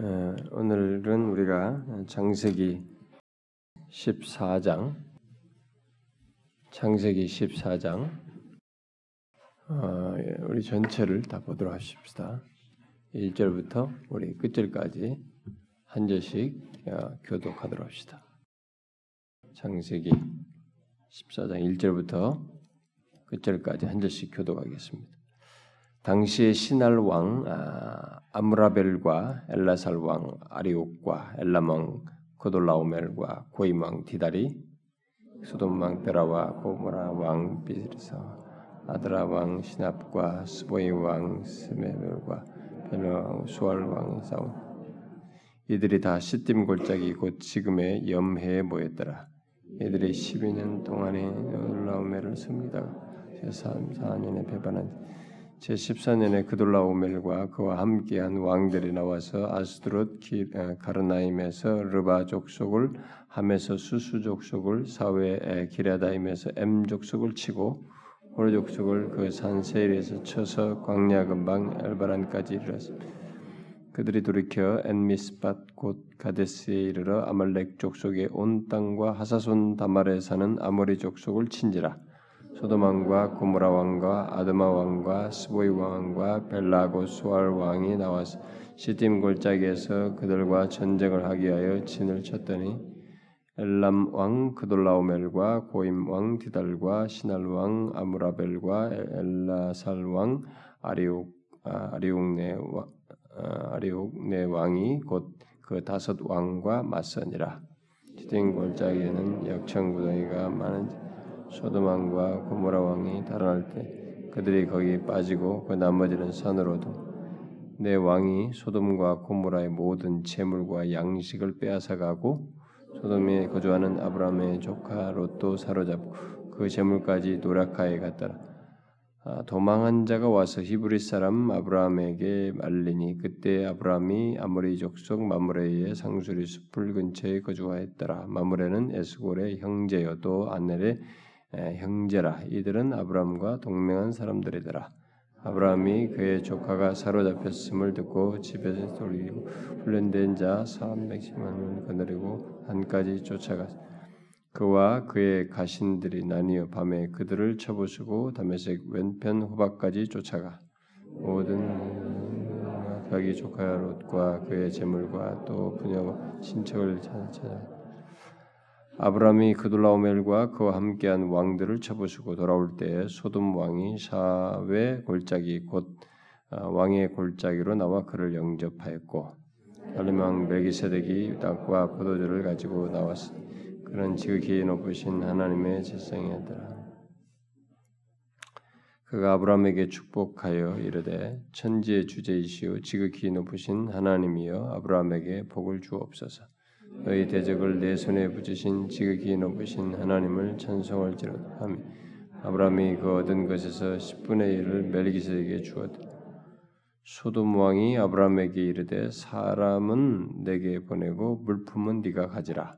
어, 오늘은 우리가 창세기 14장, 창세기 14장, 어, 예, 우리 전체를 다 보도록 하십시다. 1절부터 우리 끝절까지 한 절씩 어, 교독하도록 합시다. 창세기 14장 1절부터 끝절까지 한 절씩 교독하겠습니다. 당시의 시날 왕 아, 아므라벨과 엘라살 왕 아리옥과 엘람 왕 그돌라오멜과 고임 왕 디달이 소돔 왕 베라와 고모라 왕 비르사 아드마 왕 시납과 스보임 왕 세메벨과 벨라 왕 소알 왕이 싸우니 이들이 다 싯딤 골짜기 곧 지금의 염해에 모였더라. 이들이 12년 동안 그돌라오멜을 섬기다. 제4년에 배반한 제14년에 그돌라오멜과 그와 함께한 왕들이 나와서 아스드롯 가르나임에서 르바 족속을 함에서 수수 족속을 사회 기라다임에서 엠 족속을 치고 호르 족속을 그 산 세일에서 쳐서 광야 근방 엘바란까지 이르렀습니다. 그들이 돌이켜 엔미스밭 곧 가데스에 이르러 아말렉 족속의 온 땅과 하사손 다말에 사는 아모리 족속을 친지라. 소돔 왕과 고모라 왕과 아드마 왕과 스보이 왕과 벨라고 수알 왕이 나와서 시딤 골짜기에서 그들과 전쟁을 하기 위하여 진을 쳤더니 엘람 왕 그돌라오멜과 고임 왕 디달과 시날 왕 아무라벨과 엘라살 왕 아리옥 아, 아리옥네 아, 아리옥네 왕이 곧 그 다섯 왕과 맞서니라. 시딤 골짜기에는 역청구덩이가 많은 소돔 왕과 고모라 왕이 달아날 때 그들이 거기 빠지고 그 나머지는 산으로도 내 왕이 소돔과 고모라의 모든 재물과 양식을 빼앗아가고 소돔에 거주하는 아브라함의 조카 롯도 사로잡고 그 재물까지 노라카에 갔더라. 아, 도망한 자가 와서 히브리 사람 아브라함에게 말리니 그때 아브라함이 아모리 족속 마므레의 상수리 숲을 근처에 거주하였더라. 마므레는 에스골의 형제여 또 아넬의 형제라 이들은 아브라함과 동맹한 사람들이더라. 아브라함이 그의 조카가 사로잡혔음을 듣고 집에서 돌리고 훈련된 자 310만을 거느리고 산까지 쫓아가 그와 그의 가신들이 나뉘어 밤에 그들을 쳐부수고 담에색 왼편 호박까지 쫓아가 모든 자기 조카 롯과 그의 재물과 또 부녀와 친척을 찾아 아브라함이 그둘라오멜과 그와 함께한 왕들을 쳐부수고 돌아올 때 소돔 왕이 사외 골짜기 곧 어, 왕의 골짜기로 나와 그를 영접하였고 알림왕 멜기세덱이 땅과 포도주를 가지고 나왔으니 그는 지극히 높으신 하나님의 제성이었더라. 그가 아브라함에게 축복하여 이르되 천지의 주제이시오 지극히 높으신 하나님이여 아브라함에게 복을 주옵소서. 너희 대적을 내 손에 붙이신 지극히 높으신 하나님을 찬송할지로다 하며 아브라함이 그 얻은 것에서 10분의 1을 멜기세에게 주었다. 소돔 왕이 아브라함에게 이르되 사람은 내게 보내고 물품은 네가 가지라.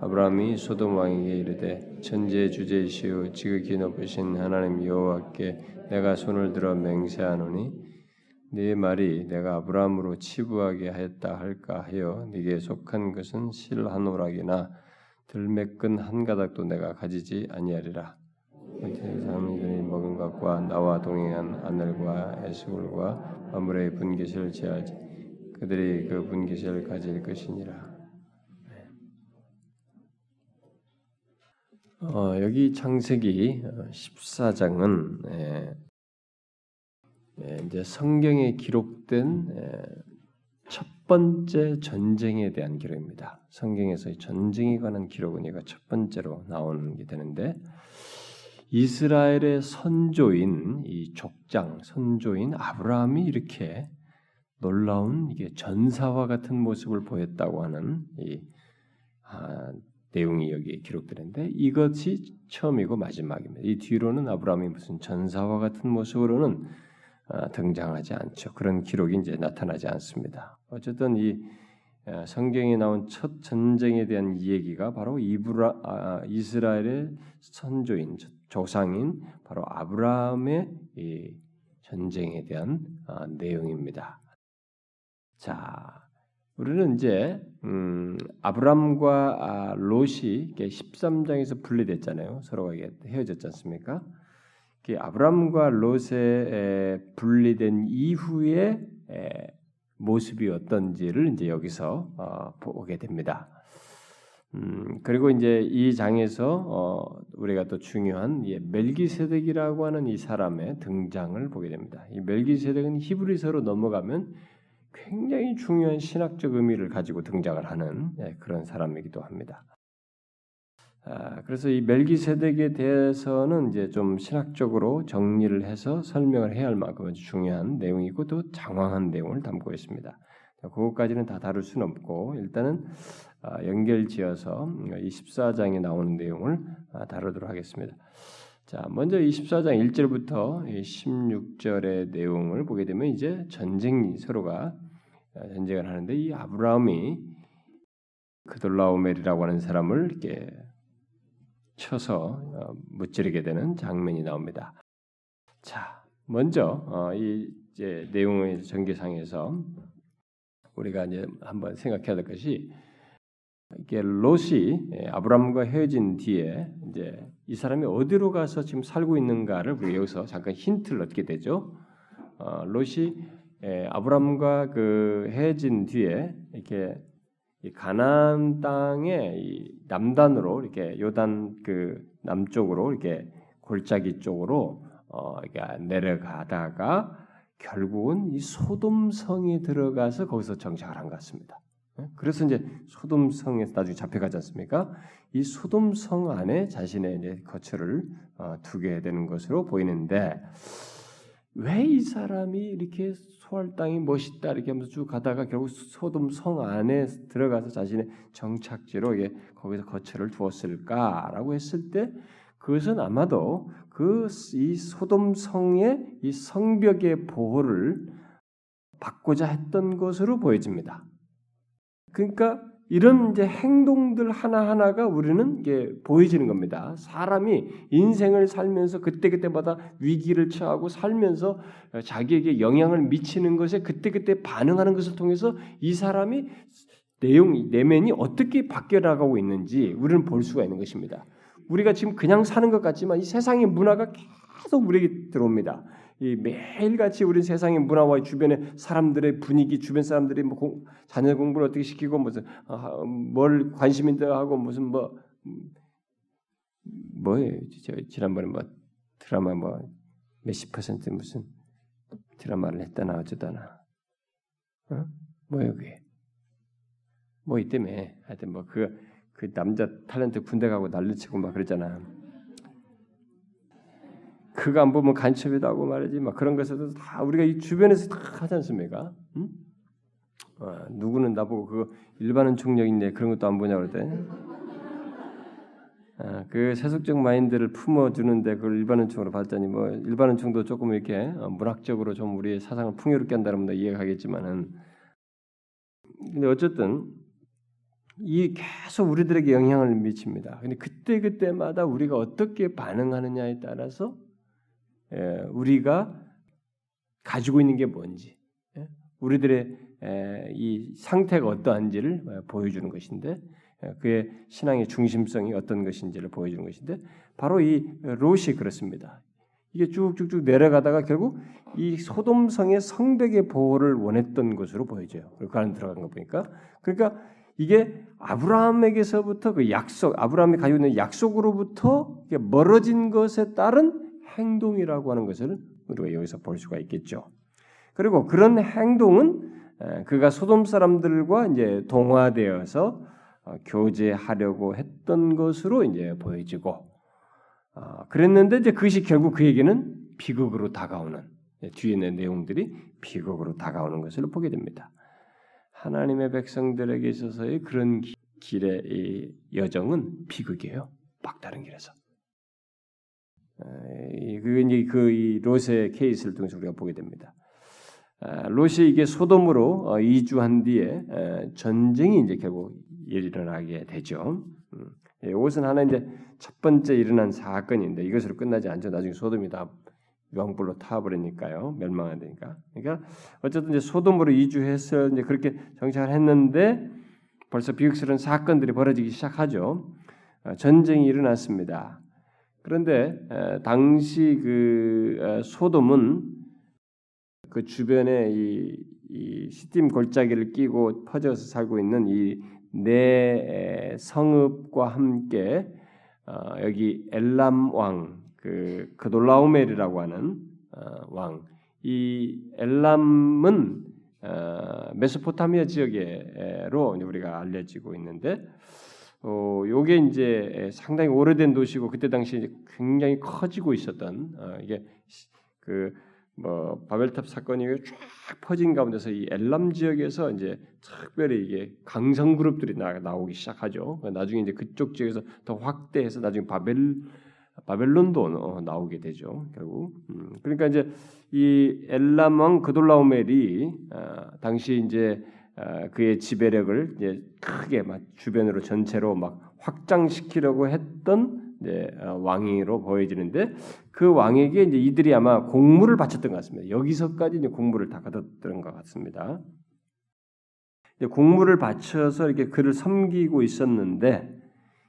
아브라함이 소돔 왕에게 이르되 천지의 주제이시오 지극히 높으신 하나님 여호와께 내가 손을 들어 맹세하노니 네 말이 내가 아브라함으로 치부하게 하였다 할까 하여 네게 속한 것은 실한 오락이나 들매끈 한 가닥도 내가 가지지 아니하리라. 사람들이 먹은 것과 나와 동행한 아넬과 에스골과 아므레의 분깃을 제하지 그들이 그 분깃을 가질 것이니라. 어, 여기 창세기 14장은 예, 예, 이제 성경에 기록된 예, 첫 번째 전쟁에 대한 기록입니다. 성경에서 전쟁에 관한 기록은 얘가 첫 번째로 나오는 게 되는데 이스라엘의 선조인 이 족장 선조인 아브라함이 이렇게 놀라운 이게 전사와 같은 모습을 보였다고 하는 이 아, 내용이 여기에 기록되는데 이것이 처음이고 마지막입니다. 이 뒤로는 아브라함이 무슨 전사와 같은 모습으로는 어, 등장하지 않죠. 그런 기록이 이제 나타나지 않습니다. 어쨌든 이 어, 성경에 나온 첫 전쟁에 대한 이야기가 바로 이브라, 아, 이스라엘의 선조인 조상인 바로 아브라함의 이 전쟁에 대한 아, 내용입니다. 자, 우리는 이제 음, 아브람과 아, 롯이 13장에서 분리됐잖아요. 서로가 헤어졌지 않습니까? 아브람과 롯의 분리된 이후의 모습이 어떤지를 이제 여기서 어, 보게 됩니다. 음, 그리고 이제 이 장에서 어, 우리가 또 중요한 예, 멜기세덱이라고 하는 이 사람의 등장을 보게 됩니다. 이 멜기세덱은 히브리서로 넘어가면 굉장히 중요한 신학적 의미를 가지고 등장을 하는 예, 그런 사람이기도 합니다. 아, 그래서 이 멜기세덱에 대해서는 이제 좀 신학적으로 정리를 해서 설명을 해야 할 만큼 중요한 내용이고 또 장황한 내용을 담고 있습니다. 그것까지는 다 다룰 수는 없고 일단은 아, 연결지어서 24장에 나오는 내용을 아, 다루도록 하겠습니다. 자, 먼저 24장 1절부터 16절의 내용을 보게 되면 이제 전쟁이 서로가 전쟁을 하는데 이 아브라함이 그돌라오멜이라고 하는 사람을 이렇게 쳐서 어, 무찌르게 되는 장면이 나옵니다. 자, 먼저 어, 이 이제 내용의 전개상에서 우리가 이제 한번 생각해야 될 것이 이게 롯이 예, 아브라함과 헤어진 뒤에 이제 이 사람이 어디로 가서 지금 살고 있는가를 우리 여기서 잠깐 힌트를 얻게 되죠. 어, 롯이 예, 아브라함과 그 헤어진 뒤에 이렇게 가나안 땅의 남단으로 이렇게 요단 그 남쪽으로 이렇게 골짜기 쪽으로 어, 이렇게 내려가다가 결국은 이 소돔성에 들어가서 거기서 정착을 한 것 같습니다. 예? 그래서 이제 소돔성에서 나중에 잡혀가지 않습니까? 이 소돔성 안에 자신의 거처를 어, 두게 되는 것으로 보이는데 왜 이 사람이 이렇게 소할 땅이 멋있다 이렇게 하면서 쭉 가다가 결국 소돔 성 안에 들어가서 자신의 정착지로 이게 거기서 거처를 두었을까라고 했을 때 그것은 아마도 그 이 소돔 성의 이 성벽의 보호를 받고자 했던 것으로 보여집니다. 그러니까 이런 이제 행동들 하나하나가 우리는 이게 보여지는 겁니다. 사람이 인생을 살면서 그때그때마다 위기를 처하고 살면서 자기에게 영향을 미치는 것에 그때그때 반응하는 것을 통해서 이 사람이 내용, 내면이 어떻게 바뀌어 나가고 있는지 우리는 볼 수가 있는 것입니다. 우리가 지금 그냥 사는 것 같지만 이 세상의 문화가 계속 우리에게 들어옵니다. 이 매일같이 우리 세상의 문화와 주변의 사람들의 분위기, 주변 사람들이 뭐 공, 자녀 공부를 어떻게 시키고 무슨 아, 뭘 관심 있다 하고 무슨 뭐 뭐예요? 저 지난번에 뭐 드라마 뭐 몇십 퍼센트 무슨 드라마를 했다나 어쩌다나 어? 뭐예요 그게? 뭐 이때문에 하여튼 뭐 그 그 남자 탤런트 군대 가고 난리치고 막 그랬잖아. 그거 안 보면 간첩이다 고 말이지 막 그런 것에도 다 우리가 이 주변에서 다 하지 않습니까? 응? 어, 누구는 나보고 그 일반은 총력인데 그런 것도 안 보냐 그럴 때. 아, 그 세속적 마인드를 품어주는데 그걸 일반은총으로 봤더니 뭐 일반은총도 조금 이렇게 어, 문학적으로 좀 우리의 사상을 풍요롭게 한다면 이해가겠지만은 근데 어쨌든 이 계속 우리들에게 영향을 미칩니다. 근데 그때 그때마다 우리가 어떻게 반응하느냐에 따라서 예, 우리가 가지고 있는 게 뭔지, 예, 우리들의 이 상태가 어떠한지를 어, 보여주는 것인데 예, 그의 신앙의 중심성이 어떤 것인지를 보여주는 것인데 바로 이 롯이 그렇습니다. 이게 쭉쭉쭉 내려가다가 결국 이 소돔성의 성벽의 보호를 원했던 것으로 보여져요. 그 안에 들어간 거 보니까 그러니까 이게 아브라함에게서부터 그 약속, 아브라함이 가지고 있는 약속으로부터 멀어진 것에 따른 행동이라고 하는 것을 우리가 여기서 볼 수가 있겠죠. 그리고 그런 행동은 그가 소돔 사람들과 이제 동화되어서 어, 교제하려고 했던 것으로 이제 보여지고 어, 그랬는데 이제 그것이 결국 그에게는 비극으로 다가오는 뒤에 있는 내용들이 비극으로 다가오는 것을 보게 됩니다. 하나님의 백성들에게 있어서의 그런 길의 여정은 비극이에요. 막다른 길에서. 그 이제 그 롯의 케이스를 통해서 우리가 보게 됩니다. 롯이 이게 소돔으로 어, 이주한 뒤에 전쟁이 이제 결국 일어나게 되죠. 음, 예, 이것은 하나 이제 첫 번째 일어난 사건인데 이것으로 끝나지 않죠. 나중에 소돔이 다 유황불로 타버리니까요. 멸망안 되니까. 그러니까 어쨌든 이제 소돔으로 이주해서 이제 그렇게 정착을 했는데 벌써 비극스러운 사건들이 벌어지기 시작하죠. 어, 전쟁이 일어났습니다. 그런데 에, 당시 그 에, 소돔은 그 주변에 이, 이 시딤 골짜기를 끼고 퍼져서 살고 있는 이 네 성읍과 함께 어, 여기 엘람 왕그 그돌라오멜이라고 하는 어, 왕. 이 엘람은 어, 메소포타미아 지역에로 우리가 알려지고 있는데 어, 요게 이제 상당히 오래된 도시고 그때 당시 굉장히 커지고 있었던 어, 이게 그 뭐 바벨탑 사건이 쫙 퍼진 가운데서 이 엘람 지역에서 이제 특별히 이게 강성 그룹들이 나, 나오기 시작하죠. 나중에 이제 그쪽 지역에서 더 확대해서 나중에 바벨 바벨론도 어, 나오게 되죠. 결국 음, 그러니까 이제 이 엘람 왕 그돌라오멜이 어, 당시 이제 어, 그의 지배력을 이제 크게 막 주변으로 전체로 막 확장시키려고 했던 어, 왕으로 보여지는데 그 왕에게 이제 이들이 아마 공물을 바쳤던 것 같습니다. 여기서까지 이제 공물을 다 받았던 것 같습니다. 공물을 바쳐서 이렇게 그를 섬기고 있었는데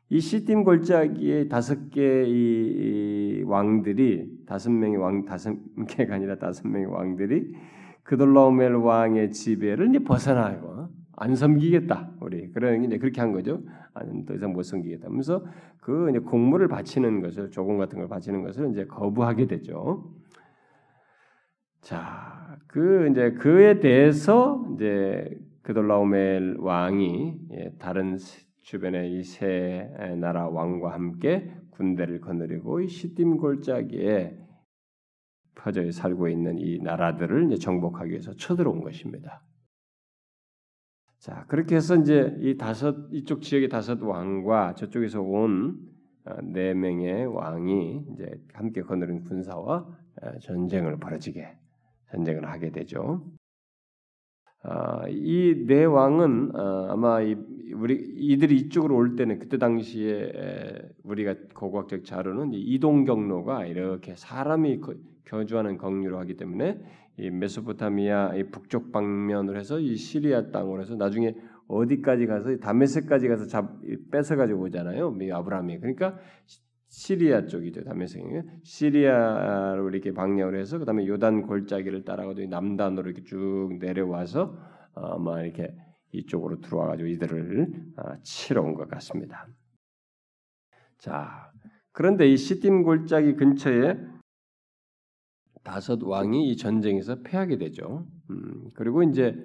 이 시딤 골짜기의 다섯 개의 왕들이 다섯 명의 왕 다섯 개가 아니라 다섯 명의 왕들이 그돌라오멜 왕의 지배를 이제 벗어나고 안 섬기겠다 우리 그런 이제 그렇게 한 거죠. 더 이상 못 섬기겠다. 하면서 그 이제 공물을 바치는 것을 조공 같은 걸 바치는 것을 이제 거부하게 되죠. 자, 그 이제 그에 대해서 이제 그돌라오멜 왕이 예, 다른 주변의 이 세 나라 왕과 함께 군대를 거느리고 이 시딤 골짜기에 퍼져 살고 있는 이 나라들을 이제 정복하기 위해서 쳐들어온 것입니다. 자 그렇게 해서 이제 이 다섯 이쪽 지역의 다섯 왕과 저쪽에서 온네 어, 명의 왕이 이제 함께 거느린 군사와 어, 전쟁을 벌어지게 전쟁을 하게 되죠. 아, 이네 왕은 어, 아마 우리 이들이 이쪽으로 올 때는 그때 당시에 우리가 고고학적 자료는 이동 경로가 이렇게 사람이 거주하는 경로로 하기 때문에 이 메소포타미아 이 북쪽 방면으로 해서 이 시리아 땅으로 해서 나중에 어디까지 가서 다메섹까지 가서 잡 뺏어 가지고 오잖아요. 아브라함이 그러니까 시리아 쪽이죠. 다메섹이 시리아로 이렇게 방향을 해서 그다음에 요단 골짜기를 따라가지고 남단으로 이렇게 쭉 내려와서 아마 이렇게 이쪽으로 들어와 가지고 이들을 아, 치러 온 것 같습니다. 자, 그런데 이 시딤 골짜기 근처에 다섯 왕이 이 전쟁에서 패하게 되죠. 음, 그리고 이제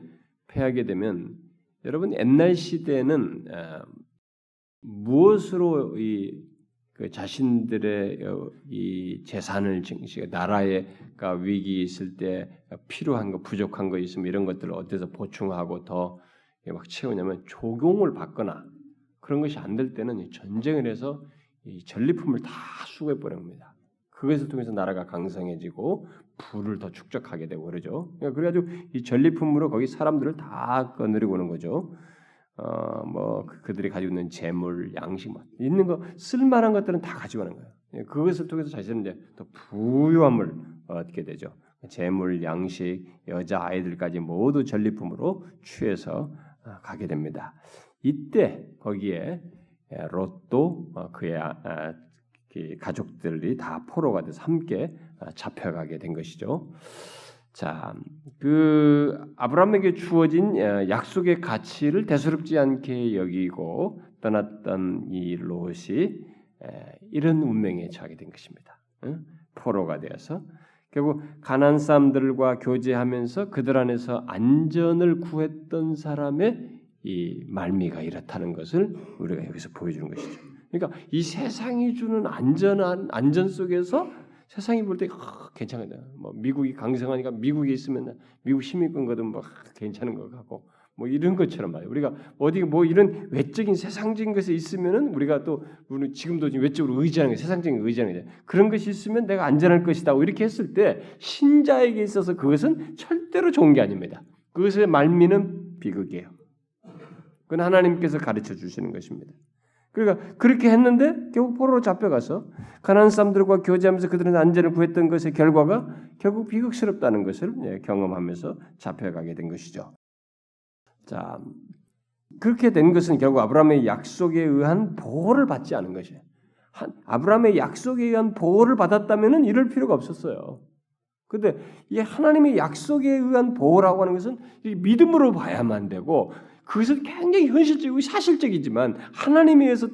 패하게 되면 여러분 옛날 시대는 아, 무엇으로 이 그 자신들의 어, 이 재산을 증식, 나라에가 위기 있을 때 필요한 거, 부족한 거 있으면 이런 것들을 어디서 보충하고 더 막 채우냐면 조공을 받거나 그런 것이 안 될 때는 전쟁을 해서 이 전리품을 다 수거해 버립니다. 그것을 통해서 나라가 강성해지고 부를 더 축적하게 되고 그러죠. 그러니까 그래가지고 이 전리품으로 거기 사람들을 다 거느리고 오는 거죠. 어 뭐 그, 그들이 가지고 있는 재물, 양식 뭐 있는 거 쓸만한 것들은 다 가지고 가는 거예요. 예, 그것을 통해서 자신은 이제 또 부유함을 얻게 되죠. 재물, 양식, 여자 아이들까지 모두 전리품으로 취해서 어, 가게 됩니다. 이때 거기에 예, 롯도 어, 그의 아, 그 가족들이 다 포로가 돼서 함께 어, 잡혀가게 된 것이죠. 자, 그 아브라함에게 주어진 어, 약속의 가치를 대수롭지 않게 여기고 떠났던 이 롯이 이런 운명에 처하게 된 것입니다. 포로가 되어서 결국 가난 사람들과 교제하면서 그들 안에서 안전을 구했던 사람의 이 말미가 이렇다는 것을 우리가 여기서 보여주는 것이죠. 그러니까 이 세상이 주는 안전한 안전 속에서 세상이 볼 때 아, 괜찮거든. 뭐 미국이 강성하니까 미국에 있으면 미국 시민권 거든 뭐 괜찮은 것 같고 뭐 이런 것처럼 말이야. 우리가 어디 뭐 이런 외적인 세상적인 것에 있으면은 우리가 또 우리 지금도 지금 외적으로 의지하는 게 세상적인 의지하는 게 그런 것이 있으면 내가 안전할 것이다. 이렇게 했을 때 신자에게 있어서 그것은 절대로 좋은 게 아닙니다. 그것의 말미는 비극이에요. 그건 하나님께서 가르쳐 주시는 것입니다. 그러니까 그렇게 했는데 결국 포로로 잡혀가서 가난안 사람들과 교제하면서 그들은 안전을 구했던 것의 결과가 결국 비극스럽다는 것을 예, 경험하면서 잡혀가게 된 것이죠. 자, 그렇게 된 것은 결국 아브라함의 약속에 의한 보호를 받지 않은 것이에요. 아브라함의 약속에 의한 보호를 받았다면 이럴 필요가 없었어요. 근데 이 하나님의 약속에 의한 보호라고 하는 것은 믿음으로 봐야만 되고 그것은 굉장히 현실적이고 사실적이지만 하나님에 의해서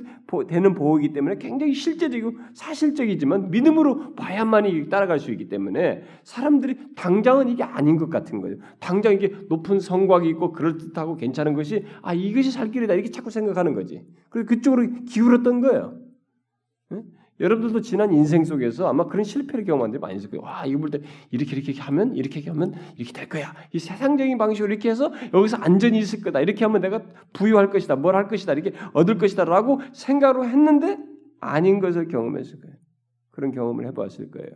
되는 보호이기 때문에 굉장히 실제적이고 사실적이지만 믿음으로 봐야만이 따라갈 수 있기 때문에 사람들이 당장은 이게 아닌 것 같은 거예요. 당장 이게 높은 성곽이 있고 그럴듯하고 괜찮은 것이 아 이것이 살 길이다 이렇게 자꾸 생각하는 거지. 그래서 그쪽으로 기울었던 거예요. 여러분들도 지난 인생 속에서 아마 그런 실패를 경험한 데 많이 있을 거예요. 와, 이거 볼 때 이렇게 이렇게 하면 이렇게 하면 이렇게 될 거야. 이 세상적인 방식으로 이렇게 해서 여기서 안전이 있을 거다. 이렇게 하면 내가 부유할 것이다. 뭘 할 것이다. 이렇게 얻을 것이다라고 생각으로 했는데 아닌 것을 경험했을 거예요. 그런 경험을 해보았을 거예요.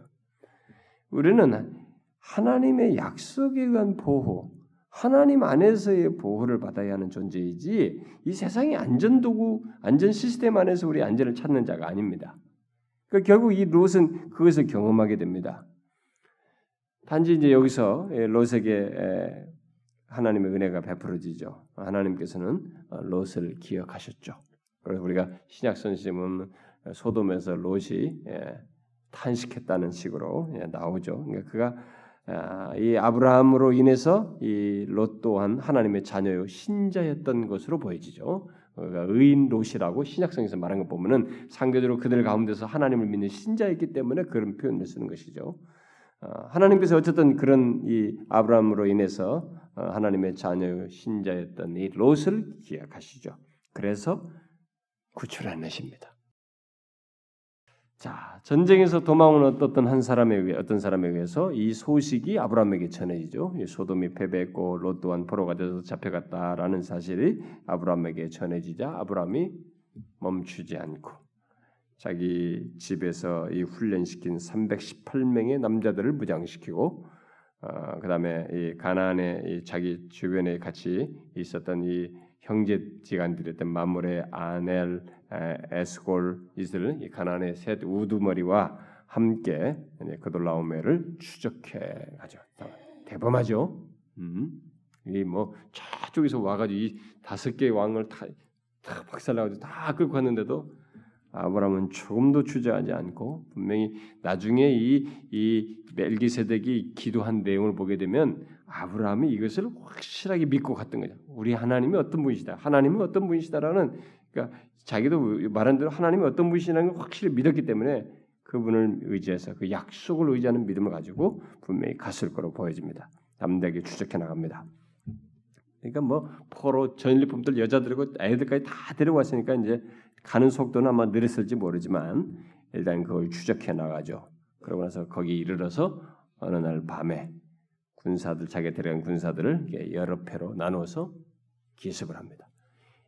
우리는 하나님의 약속에 의한 보호, 하나님 안에서의 보호를 받아야 하는 존재이지 이 세상의 안전도구, 안전 시스템 안에서 우리 안전을 찾는 자가 아닙니다. 그 결국 이 롯은 그것을 경험하게 됩니다. 단지 이제 여기서 예, 롯에게 하나님의 은혜가 베풀어지죠. 하나님께서는 어, 롯을 기억하셨죠. 그래서 우리가 신약 선생님은 소돔에서 롯이 예, 탄식했다는 식으로 예, 나오죠. 그러니까 그가 아, 이 아브라함으로 인해서 이 롯 또한 하나님의 자녀요 신자였던 것으로 보여지죠. 그러니까 의인 롯이라고 신약성에서 말한 거 보면은 상대적으로 그들 가운데서 하나님을 믿는 신자였기 때문에 그런 표현을 쓰는 것이죠. 어, 하나님께서 어쨌든 그런 이 아브라함으로 인해서 어, 하나님의 자녀 신자였던 이 롯을 기억하시죠. 그래서 구출해내십니다. 자, 전쟁에서 도망을 얻었던 한 사람에 의해 어떤 사람에 의해서 이 소식이 아브라함에게 전해지죠. 소돔이 패배했고 롯 또한 포로가 돼서 잡혀갔다라는 사실이 아브라함에게 전해지자 아브라함이 멈추지 않고 자기 집에서 이 훈련시킨 318명의 남자들을 무장시키고 어, 그다음에 이 가나안에 이 자기 주변에 같이 있었던 이 형제지간들이었던 마물의 아넬, 에스골 이들 이 가나안의 셋 우두머리와 함께 그돌라오메를 추적해 가죠. 대범하죠. 음. 이뭐 저쪽에서 와가지고 이 다섯 개의 왕을 다, 다 박살나가지고 다 끌고 갔는데도 아브라함은 조금도 주저하지 않고 분명히 나중에 이, 이 멜기세덱이 기도한 내용을 보게 되면 아브라함이 이것을 확실하게 믿고 갔던 거죠. 우리 하나님이 어떤 분이시다. 하나님은 어떤 분이시다라는 그러니까 자기도 말한 대로 하나님이 어떤 분이시라는 걸 확실히 믿었기 때문에 그분을 의지해서 그 약속을 의지하는 믿음을 가지고 분명히 갔을 거로 보여집니다. 담대하게 추적해 나갑니다. 그러니까 뭐 포로 전리품들 여자들이고 애들까지 다 데려왔으니까 이제 가는 속도는 아마 느렸을지 모르지만 일단 그걸 추적해 나가죠. 그러고 나서 거기 이르러서 어느 날 밤에 군사들 자기가 데려간 군사들을 여러 패로 나누어서 기습을 합니다.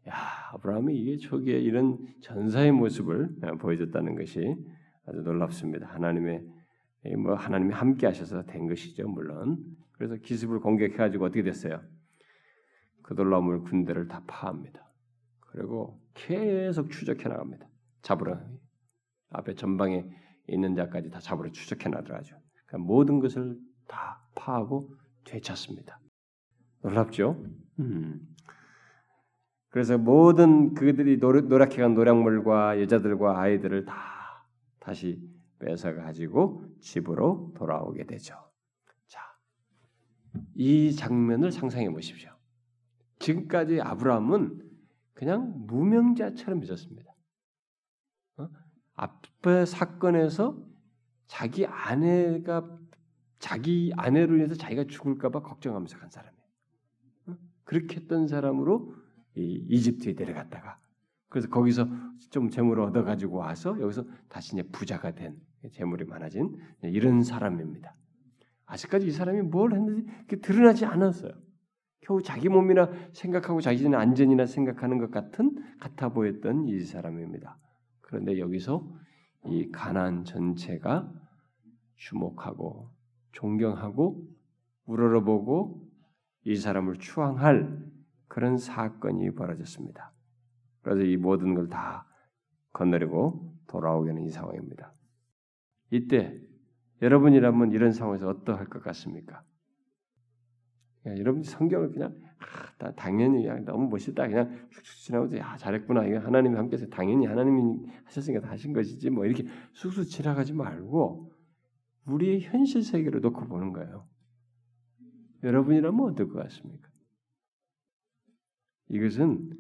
야 아브라함이 이게 저기에 이런 전사의 모습을 보여줬다는 것이 아주 놀랍습니다. 하나님의 뭐 하나님이 함께 하셔서 된 것이죠 물론. 그래서 기습을 공격해 가지고 어떻게 됐어요? 그돌라움을 군대를 다 파합니다. 그리고 계속 추적해 나갑니다. 잡으러 앞에 전방에 있는 자까지 다 잡으러 추적해 나더라죠. 그러니까 모든 것을 다 파하고 되찾습니다. 놀랍죠? 음. 그래서 모든 그들이 노력해간 노량물과 여자들과 아이들을 다 다시 뺏어 가지고 집으로 돌아오게 되죠. 자, 이 장면을 상상해 보십시오. 지금까지 아브라함은 그냥 무명자처럼 믿었습니다. 어? 앞에 사건에서 자기 아내가 자기 아내로 인해서 자기가 죽을까봐 걱정하면서 간 사람이에요. 어? 그렇게 했던 사람으로 이 이집트에 내려갔다가 그래서 거기서 좀 재물을 얻어가지고 와서 여기서 다시 이제 부자가 된 재물이 많아진 이런 사람입니다. 아직까지 이 사람이 뭘 했는지 드러나지 않았어요. 겨우 자기 몸이나 생각하고 자신의 안전이나 생각하는 것 같은 같아 보였던 이 사람입니다. 그런데 여기서 이 가난 전체가 주목하고 존경하고 우러러보고 이 사람을 추앙할 그런 사건이 벌어졌습니다. 그래서 이 모든 걸다 거느리고 돌아오게는 이 상황입니다. 이때 여러분이라면 이런 상황에서 어떠할 것 같습니까? 그냥 여러분이 성경을 그냥 아, 당연히 그냥 너무 멋있다 그냥 쑥쑥 지나고도 야 잘했구나 이거 하나님이 함께해서 당연히 하나님이 하셨으니까 다 하신 것이지 뭐 이렇게 쑥쑥 지나가지 말고 우리의 현실 세계를 놓고 보는 거예요. 여러분이라면 어떨 것 같습니까? 이것은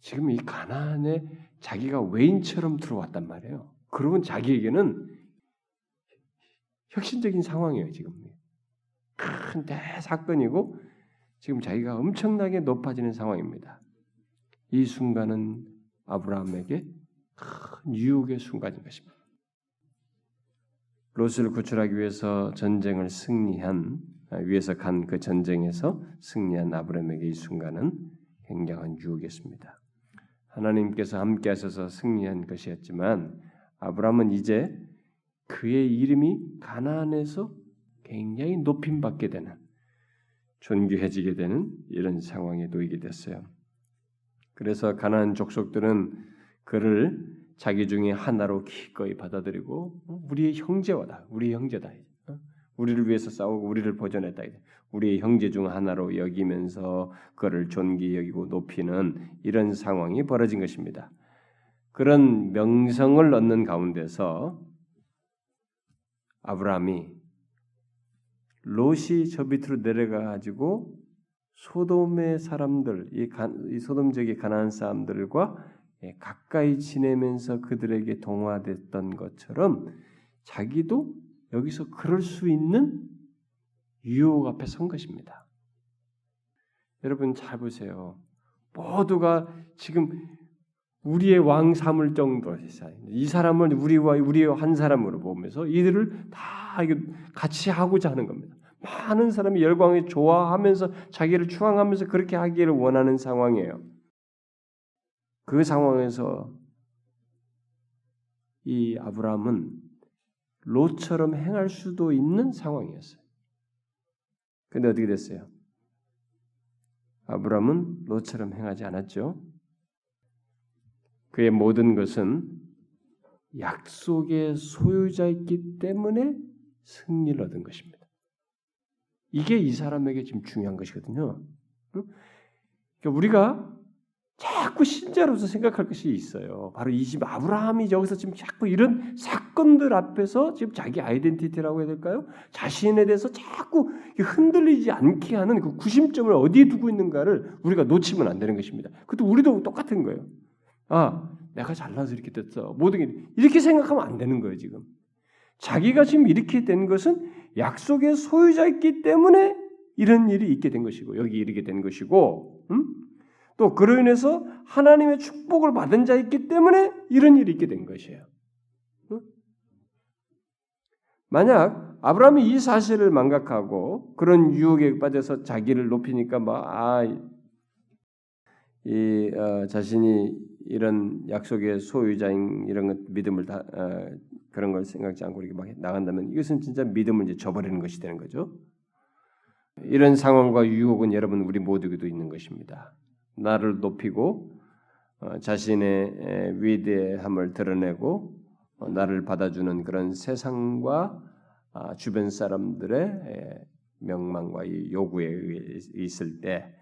지금 이 가나안에 자기가 외인처럼 들어왔단 말이에요. 그러면 자기에게는 혁신적인 상황이에요, 지금. 큰 대사건이고 지금 자기가 엄청나게 높아지는 상황입니다. 이 순간은 아브라함에게 큰 유혹의 순간인 것입니다. 롯을 구출하기 위해서 전쟁을 승리한 위해서 간 그 전쟁에서 승리한 아브라함에게 이 순간은 굉장한 유혹이었습니다. 하나님께서 함께 하셔서 승리한 것이었지만 아브라함은 이제 그의 이름이 가나안에서 굉장히 높임 받게 되는 존귀해지게 되는 이런 상황에 놓이게 됐어요. 그래서 가나안 족속들은 그를 자기 중에 하나로 기꺼이 받아들이고 어, 우리의 형제와다, 우리 형제다. 어? 우리를 위해서 싸우고 우리를 보존했다. 우리의 형제 중 하나로 여기면서 그를 존귀 여기고 높이는 이런 상황이 벌어진 것입니다. 그런 명성을 얻는 가운데서 아브라함이 롯이 저 밑으로 내려가 가지고 소돔의 사람들, 이, 이 소돔 지역의 가난한 사람들과 예, 가까이 지내면서 그들에게 동화됐던 것처럼 자기도 여기서 그럴 수 있는 유혹 앞에 선 것입니다. 여러분 잘 보세요. 모두가 지금 우리의 왕 삼을 정도로 이 사람을 우리와 우리의 한 사람으로 보면서 이들을 다 같이 하고자 하는 겁니다. 많은 사람이 열광에 좋아하면서 자기를 추앙하면서 그렇게 하기를 원하는 상황이에요. 그 상황에서 이 아브라함은 롯처럼 행할 수도 있는 상황이었어요. 근데 어떻게 됐어요? 아브라함은 롯처럼 행하지 않았죠. 그의 모든 것은 약속의 소유자였기 때문에 승리를 얻은 것입니다. 이게 이 사람에게 지금 중요한 것이거든요. 그러니까 우리가 자꾸 신자로서 생각할 것이 있어요. 바로 이 집 아브라함이 여기서 지금 자꾸 이런 사건들 앞에서 지금 자기 아이덴티티라고 해야 될까요? 자신에 대해서 자꾸 흔들리지 않게 하는 그 구심점을 어디에 두고 있는가를 우리가 놓치면 안 되는 것입니다. 그것도 우리도 똑같은 거예요. 아, 내가 잘나서 이렇게 됐어. 모든 게 이렇게 생각하면 안 되는 거예요, 지금. 자기가 지금 이렇게 된 것은 약속의 소유자였기 때문에 이런 일이 있게 된 것이고 여기 이르게 된 것이고 음? 또 그로 인해서 하나님의 축복을 받은 자였기 때문에 이런 일이 있게 된 것이에요. 음? 만약 아브라함이 이 사실을 망각하고 그런 유혹에 빠져서 자기를 높이니까 막아 이 어, 자신이 이런 약속의 소유자인 이런 것 믿음을 다 어, 그런 걸 생각지 않고 이렇게 막 나간다면 이것은 진짜 믿음을 이제 저버리는 것이 되는 거죠. 이런 상황과 유혹은 여러분 우리 모두에도 있는 것입니다. 나를 높이고 어, 자신의 위대함을 드러내고 어, 나를 받아주는 그런 세상과 아, 주변 사람들의 명망과 요구에 있을 때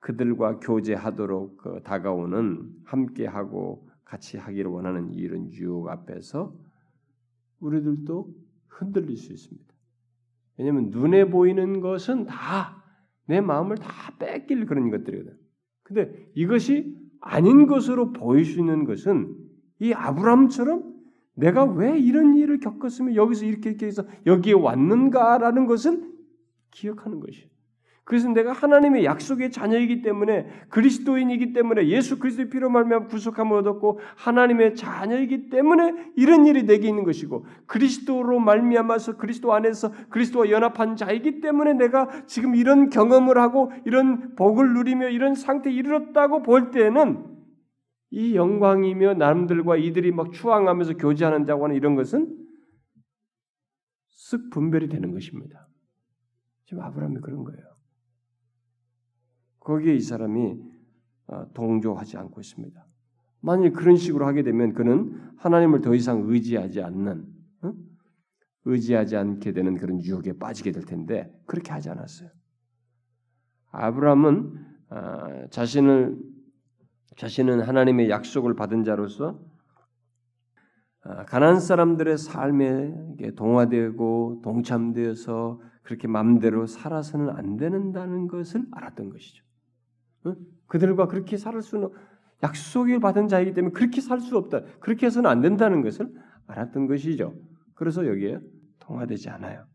그들과 교제하도록 그 다가오는 함께하고 같이 하기를 원하는 이런 유혹 앞에서 우리들도 흔들릴 수 있습니다. 왜냐하면 눈에 보이는 것은 다 내 마음을 다 뺏길 그런 것들이거든. 근데 이것이 아닌 것으로 보일 수 있는 것은 이 아브라함처럼 내가 왜 이런 일을 겪었으면 여기서 이렇게 이렇게 해서 여기에 왔는가라는 것을 기억하는 것이에요. 그래서 내가 하나님의 약속의 자녀이기 때문에 그리스도인이기 때문에 예수 그리스도의 피로 말미암아 구속함을 얻었고 하나님의 자녀이기 때문에 이런 일이 내게 있는 것이고 그리스도로 말미암아서 그리스도 안에서 그리스도와 연합한 자이기 때문에 내가 지금 이런 경험을 하고 이런 복을 누리며 이런 상태에 이르렀다고 볼 때는 이 영광이며 남들과 이들이 막 추앙하면서 교제하는 자고 하는 이런 것은 쓱 분별이 되는 것입니다. 지금 아브라함이 그런 거예요. 거기에 이 사람이 어, 동조하지 않고 있습니다. 만일 그런 식으로 하게 되면 그는 하나님을 더 이상 의지하지 않는 어? 의지하지 않게 되는 그런 유혹에 빠지게 될 텐데 그렇게 하지 않았어요. 아브라함은 아, 자신을 자신은 하나님의 약속을 받은 자로서 아, 가난 사람들의 삶에 동화되고 동참되어서 그렇게 마음대로 살아서는 안 된다는 것을 알았던 것이죠. 어? 그들과 그렇게 살 수는 약속을 받은 자이기 때문에 그렇게 살 수 없다. 그렇게 해서는 안 된다는 것을 알았던 것이죠. 그래서 여기에 통화되지 않아요.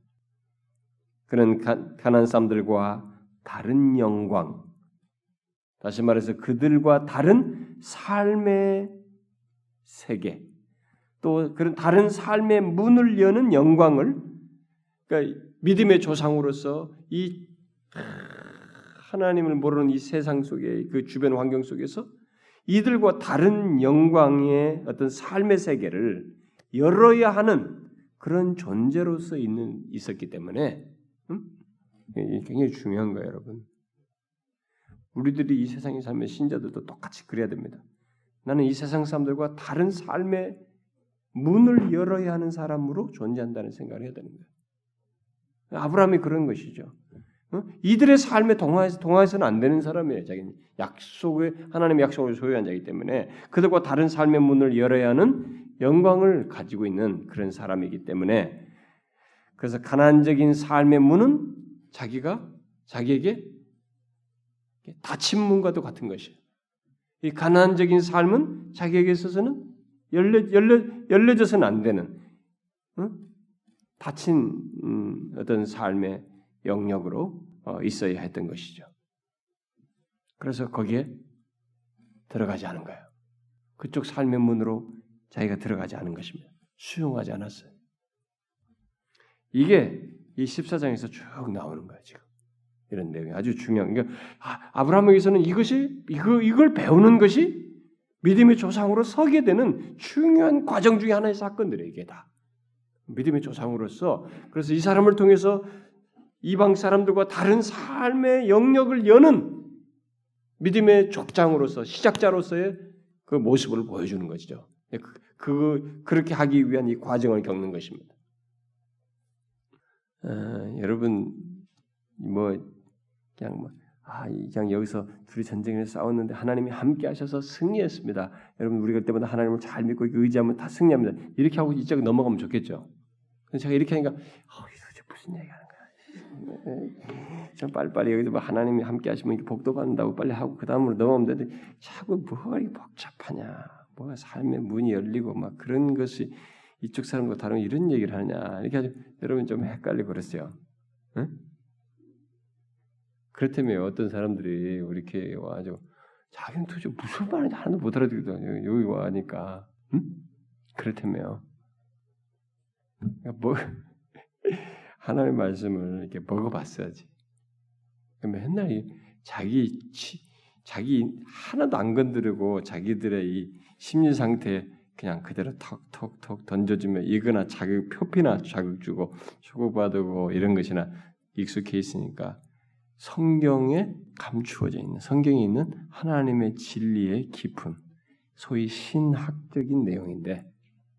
그는 가난 사람들과 다른 영광, 다시 말해서 그들과 다른 삶의 세계, 또 그런 다른 삶의 문을 여는 영광을 그러니까 믿음의 조상으로서 이 하나님을 모르는 이 세상 속에 그 주변 환경 속에서 이들과 다른 영광의 어떤 삶의 세계를 열어야 하는 그런 존재로서 있는 있었기 때문에 음? 굉장히 중요한 거예요, 여러분. 우리들이 이 세상의 삶의 신자들도 똑같이 그래야 됩니다. 나는 이 세상 사람들과 다른 삶의 문을 열어야 하는 사람으로 존재한다는 생각을 해야 되는 거예요. 아브라함이 그런 것이죠. 어? 이들의 삶에 동화해서 동화해서는 안 되는 사람이에요. 자기는 약속의 하나님의 약속을 소유한 자이기 때문에 그들과 다른 삶의 문을 열어야 하는 영광을 가지고 있는 그런 사람이기 때문에 그래서 가난적인 삶의 문은 자기가 자기에게 닫힌 문과도 같은 것이에요. 이 가난적인 삶은 자기에게 있어서는 열려 열려 열려져서는 안 되는 어? 닫힌 음, 어떤 삶의 영역으로 어, 있어야 했던 것이죠. 그래서 거기에 들어가지 않은 거예요. 그쪽 삶의 문으로 자기가 들어가지 않은 것입니다. 수용하지 않았어요. 이게 이 14장에서 쭉 나오는 거예요, 지금. 이런 내용이 아주 중요한. 그러니까 아, 브라함에게서는 이것이 이거 이걸 배우는 것이 믿음의 조상으로 서게 되는 중요한 과정 중의 하나의 사건들이에요, 이게 다. 믿음의 조상으로서 그래서 이 사람을 통해서 이방 사람들과 다른 삶의 영역을 여는 믿음의 족장으로서 시작자로서의 그 모습을 보여주는 것이죠. 그, 그 그렇게 하기 위한 이 과정을 겪는 것입니다. 아, 여러분 뭐 그냥 뭐 아, 그냥 여기서 둘이 전쟁을 싸웠는데 하나님이 함께 하셔서 승리했습니다. 여러분 우리가 그때보다 하나님을 잘 믿고 의지하면 다 승리합니다. 이렇게 하고 이쪽 넘어가면 좋겠죠. 근데 제가 이렇게 하니까 어, 이도대 무슨 얘기하는 거야? 좀 빨리빨리 여기서 뭐 하나님이 함께 하시면 복도 받는다고 빨리 하고 그 다음으로 넘어가면 되는데 자꾸 뭐가 이렇게 복잡하냐? 뭐가 삶의 문이 열리고 막 그런 것이 이쪽 사람과 다른 이런 얘기를 하느냐 이렇게 아주 여러분 좀 헷갈리고 그랬어요. 응? 그렇다면 어떤 사람들이 교회에 와가지고 자기는 도대체 무슨 말인지 하나도 못 알아듣거든요. 여기 와니까 응? 그렇다면 그러니까 뭐 하나님의 말씀을 이렇게 먹어봤어야지. 맨날 자기 자기 하나도 안 건드리고 자기들의 이 심리 상태 그냥 그대로 턱턱턱 던져주면 이거나 자극 표피나 자극 주고 주고받고 이런 것이나 익숙해 있으니까 성경에 감추어져 있는 성경에 있는 하나님의 진리의 깊은 소위 신학적인 내용인데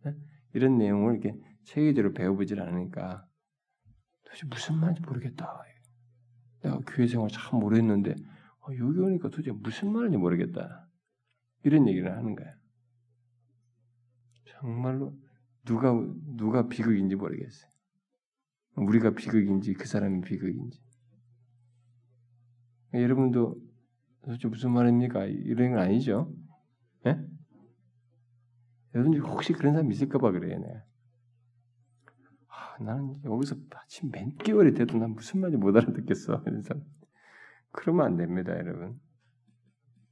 예? 이런 내용을 이렇게 체계적으로 배워보질 않으니까 도대체 무슨 말인지 모르겠다. 내가 교회 생활 참 오래 했는데 어, 여기 오니까 도대체 무슨 말인지 모르겠다. 이런 얘기를 하는 거야. 정말로 누가 누가 비극인지 모르겠어요. 우리가 비극인지 그 사람이 비극인지. 여러분도 도대체 무슨 말입니까? 이런 건 아니죠. 예? 여러분 혹시 그런 사람 있을까봐 그래요. 네. 아, 나는 여기서 아침 몇 개월이 돼도 난 무슨 말인지 못 알아듣겠어. 사람. 그러면 안 됩니다, 여러분.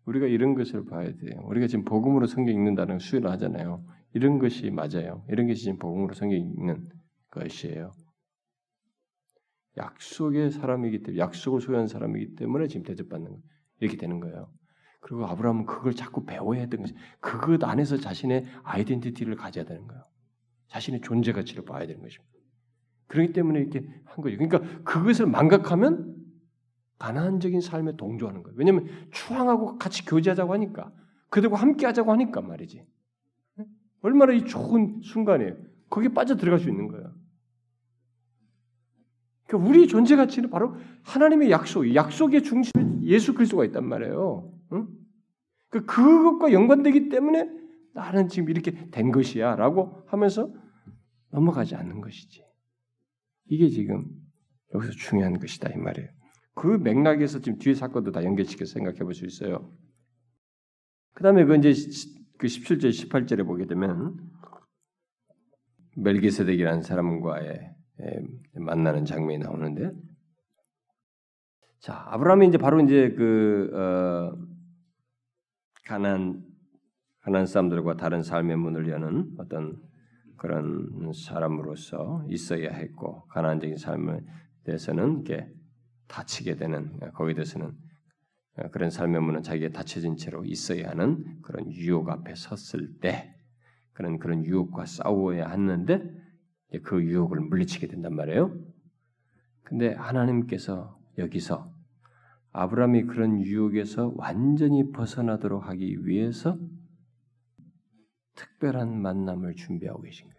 우리가 이런 것을 봐야 돼요. 우리가 지금 복음으로 성경 읽는다는 수요를 하잖아요. 이런 것이 맞아요. 이런 것이 지금 복음으로 성경 읽는 것이에요. 약속의 사람이기 때문에 약속을 소유한 사람이기 때문에 지금 대접받는 이렇게 되는 거예요. 그리고 아브라함은 그걸 자꾸 배워야 했던 것이 그것 안에서 자신의 아이덴티티를 가져야 되는 거예요. 자신의 존재 가치를 봐야 되는 것입니다. 그렇기 때문에 이렇게 한 거죠. 그러니까 그것을 망각하면 가난적인 삶에 동조하는 거예요. 왜냐하면 추앙하고 같이 교제하자고 하니까 그들과 함께 하자고 하니까 말이지. 얼마나 이 좋은 순간이에요. 거기에 빠져 들어갈 수 있는 거예요. 그러니까 우리의 존재 가치는 바로 하나님의 약속, 약속의 중심에 예수 그리스도가 있단 말이에요. 응? 그 그것과 연관되기 때문에 나는 지금 이렇게 된 것이야라고 하면서 넘어가지 않는 것이지. 이게 지금 여기서 중요한 것이다 이 말이에요. 그 맥락에서 지금 뒤에 사건도 다 연결시켜서 생각해 볼 수 있어요. 그 다음에 그 이제 그 17절, 18절에 보게 되면 멜기세덱이라는 사람과의 만나는 장면이 나오는데, 자 아브라함이 이제 바로 이제 그 어, 가난 가난 사람들과 다른 삶의 문을 여는 어떤 그런 사람으로서 있어야 했고 가난적인 삶에 대해서는 이게 다치게 되는 거기에 대해서는 그런 삶의 문은 자기가 닫혀진 채로 있어야 하는 그런 유혹 앞에 섰을 때 그런 그런 유혹과 싸워야 하는데 그 유혹을 물리치게 된단 말이에요. 근데 하나님께서 여기서 아브라함이 그런 유혹에서 완전히 벗어나도록 하기 위해서 특별한 만남을 준비하고 계신 거예요.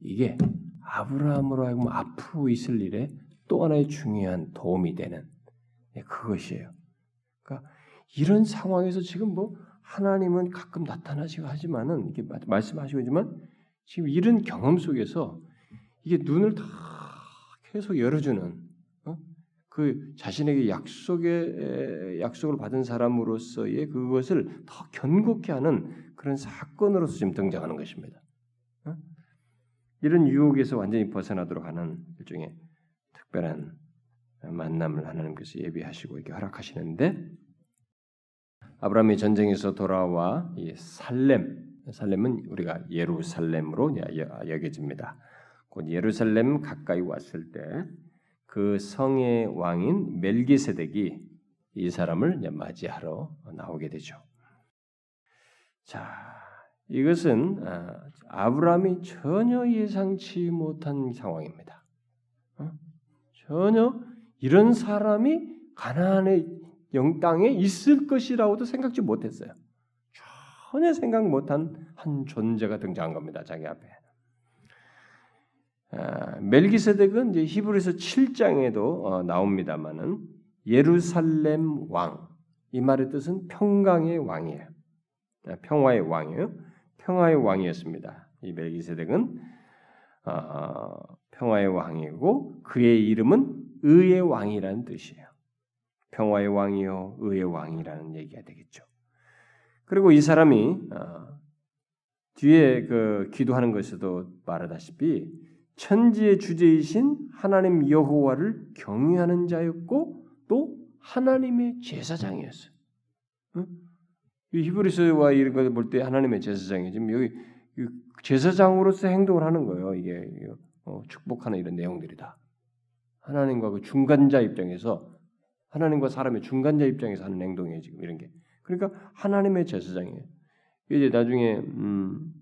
이게 아브라함으로 하여금 앞으로 있을 일에 또 하나의 중요한 도움이 되는 그것이에요. 그러니까 이런 상황에서 지금 뭐 하나님은 가끔 나타나시고 하지만은 이게 말씀하시고 있지만 지금 이런 경험 속에서 이게 눈을 다 계속 열어주는 어? 그 자신에게 약속의 약속을 받은 사람으로서의 그것을 더 견고케 하는 그런 사건으로서 지금 등장하는 것입니다. 어? 이런 유혹에서 완전히 벗어나도록 하는 일종의 특별한 만남을 하나님께서 예비하시고 이렇게 허락하시는데 아브라함이 전쟁에서 돌아와 이 살렘 살렘은 우리가 예루살렘으로 여겨집니다. 곧 예루살렘 가까이 왔을 때 그 성의 왕인 멜기세덱이 이 사람을 맞이하러 나오게 되죠. 자, 이것은 아, 아브라함이 전혀 예상치 못한 상황입니다. 어? 전혀 이런 사람이 가나안의 영 땅에 있을 것이라고도 생각지 못했어요. 전혀 생각 못한 한 존재가 등장한 겁니다. 자기 앞에. 아, 멜기세덱은 이제 히브리서 7장에도 어, 나옵니다만은 예루살렘 왕. 이 말의 뜻은 평강의 왕이에요. 아, 평화의 왕이에요. 평화의 왕이었습니다. 이 멜기세덱은 어, 평화의 왕이고 그의 이름은 의의 왕이라는 뜻이에요. 평화의 왕이요 의의 왕이라는 얘기가 되겠죠. 그리고 이 사람이 어, 뒤에 그 기도하는 것에도 말하다시피 천지의 주제이신 하나님 여호와를 경외하는 자였고 또 하나님의 제사장이었어요. 응? 이 히브리서와 이런 걸볼때 하나님의 제사장이 지금 여기 제사장으로서 행동을 하는 거예요. 이게 어, 축복하는 이런 내용들이다. 하나님과 그 중간자 입장에서 하나님과 사람의 중간자 입장에서 하는 행동이에요. 지금 이런 게. 그러니까 하나님의 제사장이에요. 이제 나중에 음,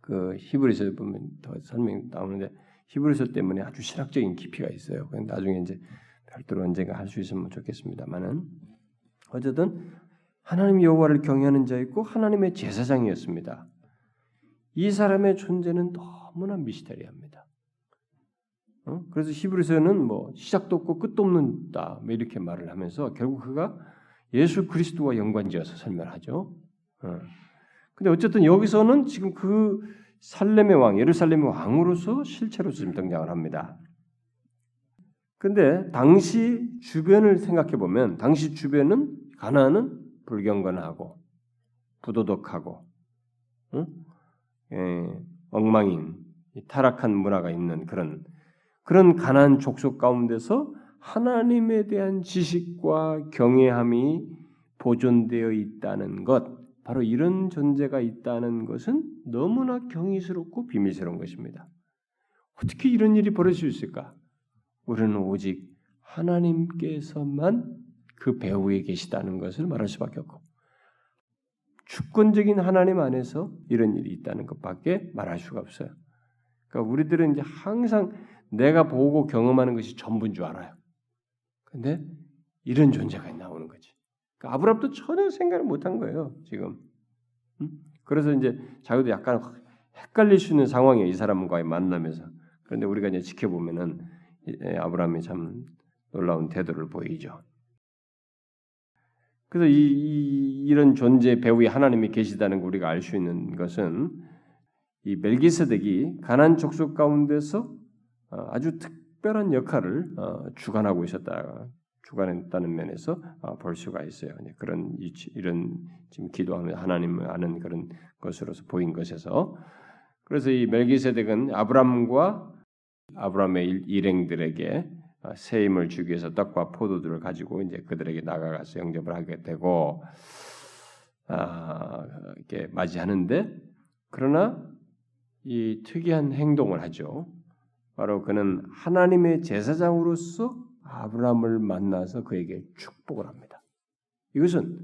그 히브리서 보면 더 설명 나오는데 히브리서 때문에 아주 신학적인 깊이가 있어요. 나중에 이제 별도로 언젠가 할 수 있으면 좋겠습니다만은 어쨌든 하나님 여호와를 경외하는 자였고 하나님의 제사장이었습니다. 이 사람의 존재는 너무나 미스테리합니다. 어? 그래서 히브리서는 뭐 시작도 없고 끝도 없는다 뭐 이렇게 말을 하면서 결국 그가 예수 그리스도와 연관지어서 설명하죠. 어. 근데 어쨌든 여기서는 지금 그 살렘의 왕, 예루살렘의 왕으로서 실체로 지금 등장을 합니다. 근데 당시 주변을 생각해 보면 당시 주변은 가나안은 불경건하고 부도덕하고 응? 예, 엉망인 타락한 문화가 있는 그런 그런 가난 족속 가운데서 하나님에 대한 지식과 경외함이 보존되어 있다는 것, 바로 이런 존재가 있다는 것은 너무나 경이스럽고 비밀스러운 것입니다. 어떻게 이런 일이 벌어질 수 있을까? 우리는 오직 하나님께서만 그 배후에 계시다는 것을 말할 수밖에 없고, 주권적인 하나님 안에서 이런 일이 있다는 것밖에 말할 수가 없어요. 그러니까 우리들은 이제 항상 내가 보고 경험하는 것이 전부인 줄 알아요. 근데 이런 존재가 나오는 거지. 그러니까 아브라함도 전혀 생각을 못한 거예요. 지금. 그래서 이제 자기도 약간 헷갈릴 수 있는 상황이에요. 이 사람과의 만남에서. 그런데 우리가 이제 지켜보면은 아브라함이 참 놀라운 태도를 보이죠. 그래서 이, 이 이 런 존재 배후에 하나님이 계시다는 걸 우리가 알 수 있는 것은 이 멜기세덱이 가난 족속 가운데서 어, 아주 특별한 역할을 어, 주관하고 있었다. 주관했다는 면에서 어, 볼 수가 있어요. 그런 이런 지금 기도하면 하나님을 아는 그런 것으로서 보인 것에서 그래서 이 멜기세덱은 아브람과 아브람의 일행들에게 새 힘을 주기 위해서 떡과 포도들을 가지고 이제 그들에게 나가가서 영접을 하게 되고 아, 이렇게 맞이하는데 그러나 이 특이한 행동을 하죠. 바로 그는 하나님의 제사장으로서 아브라함을 만나서 그에게 축복을 합니다. 이것은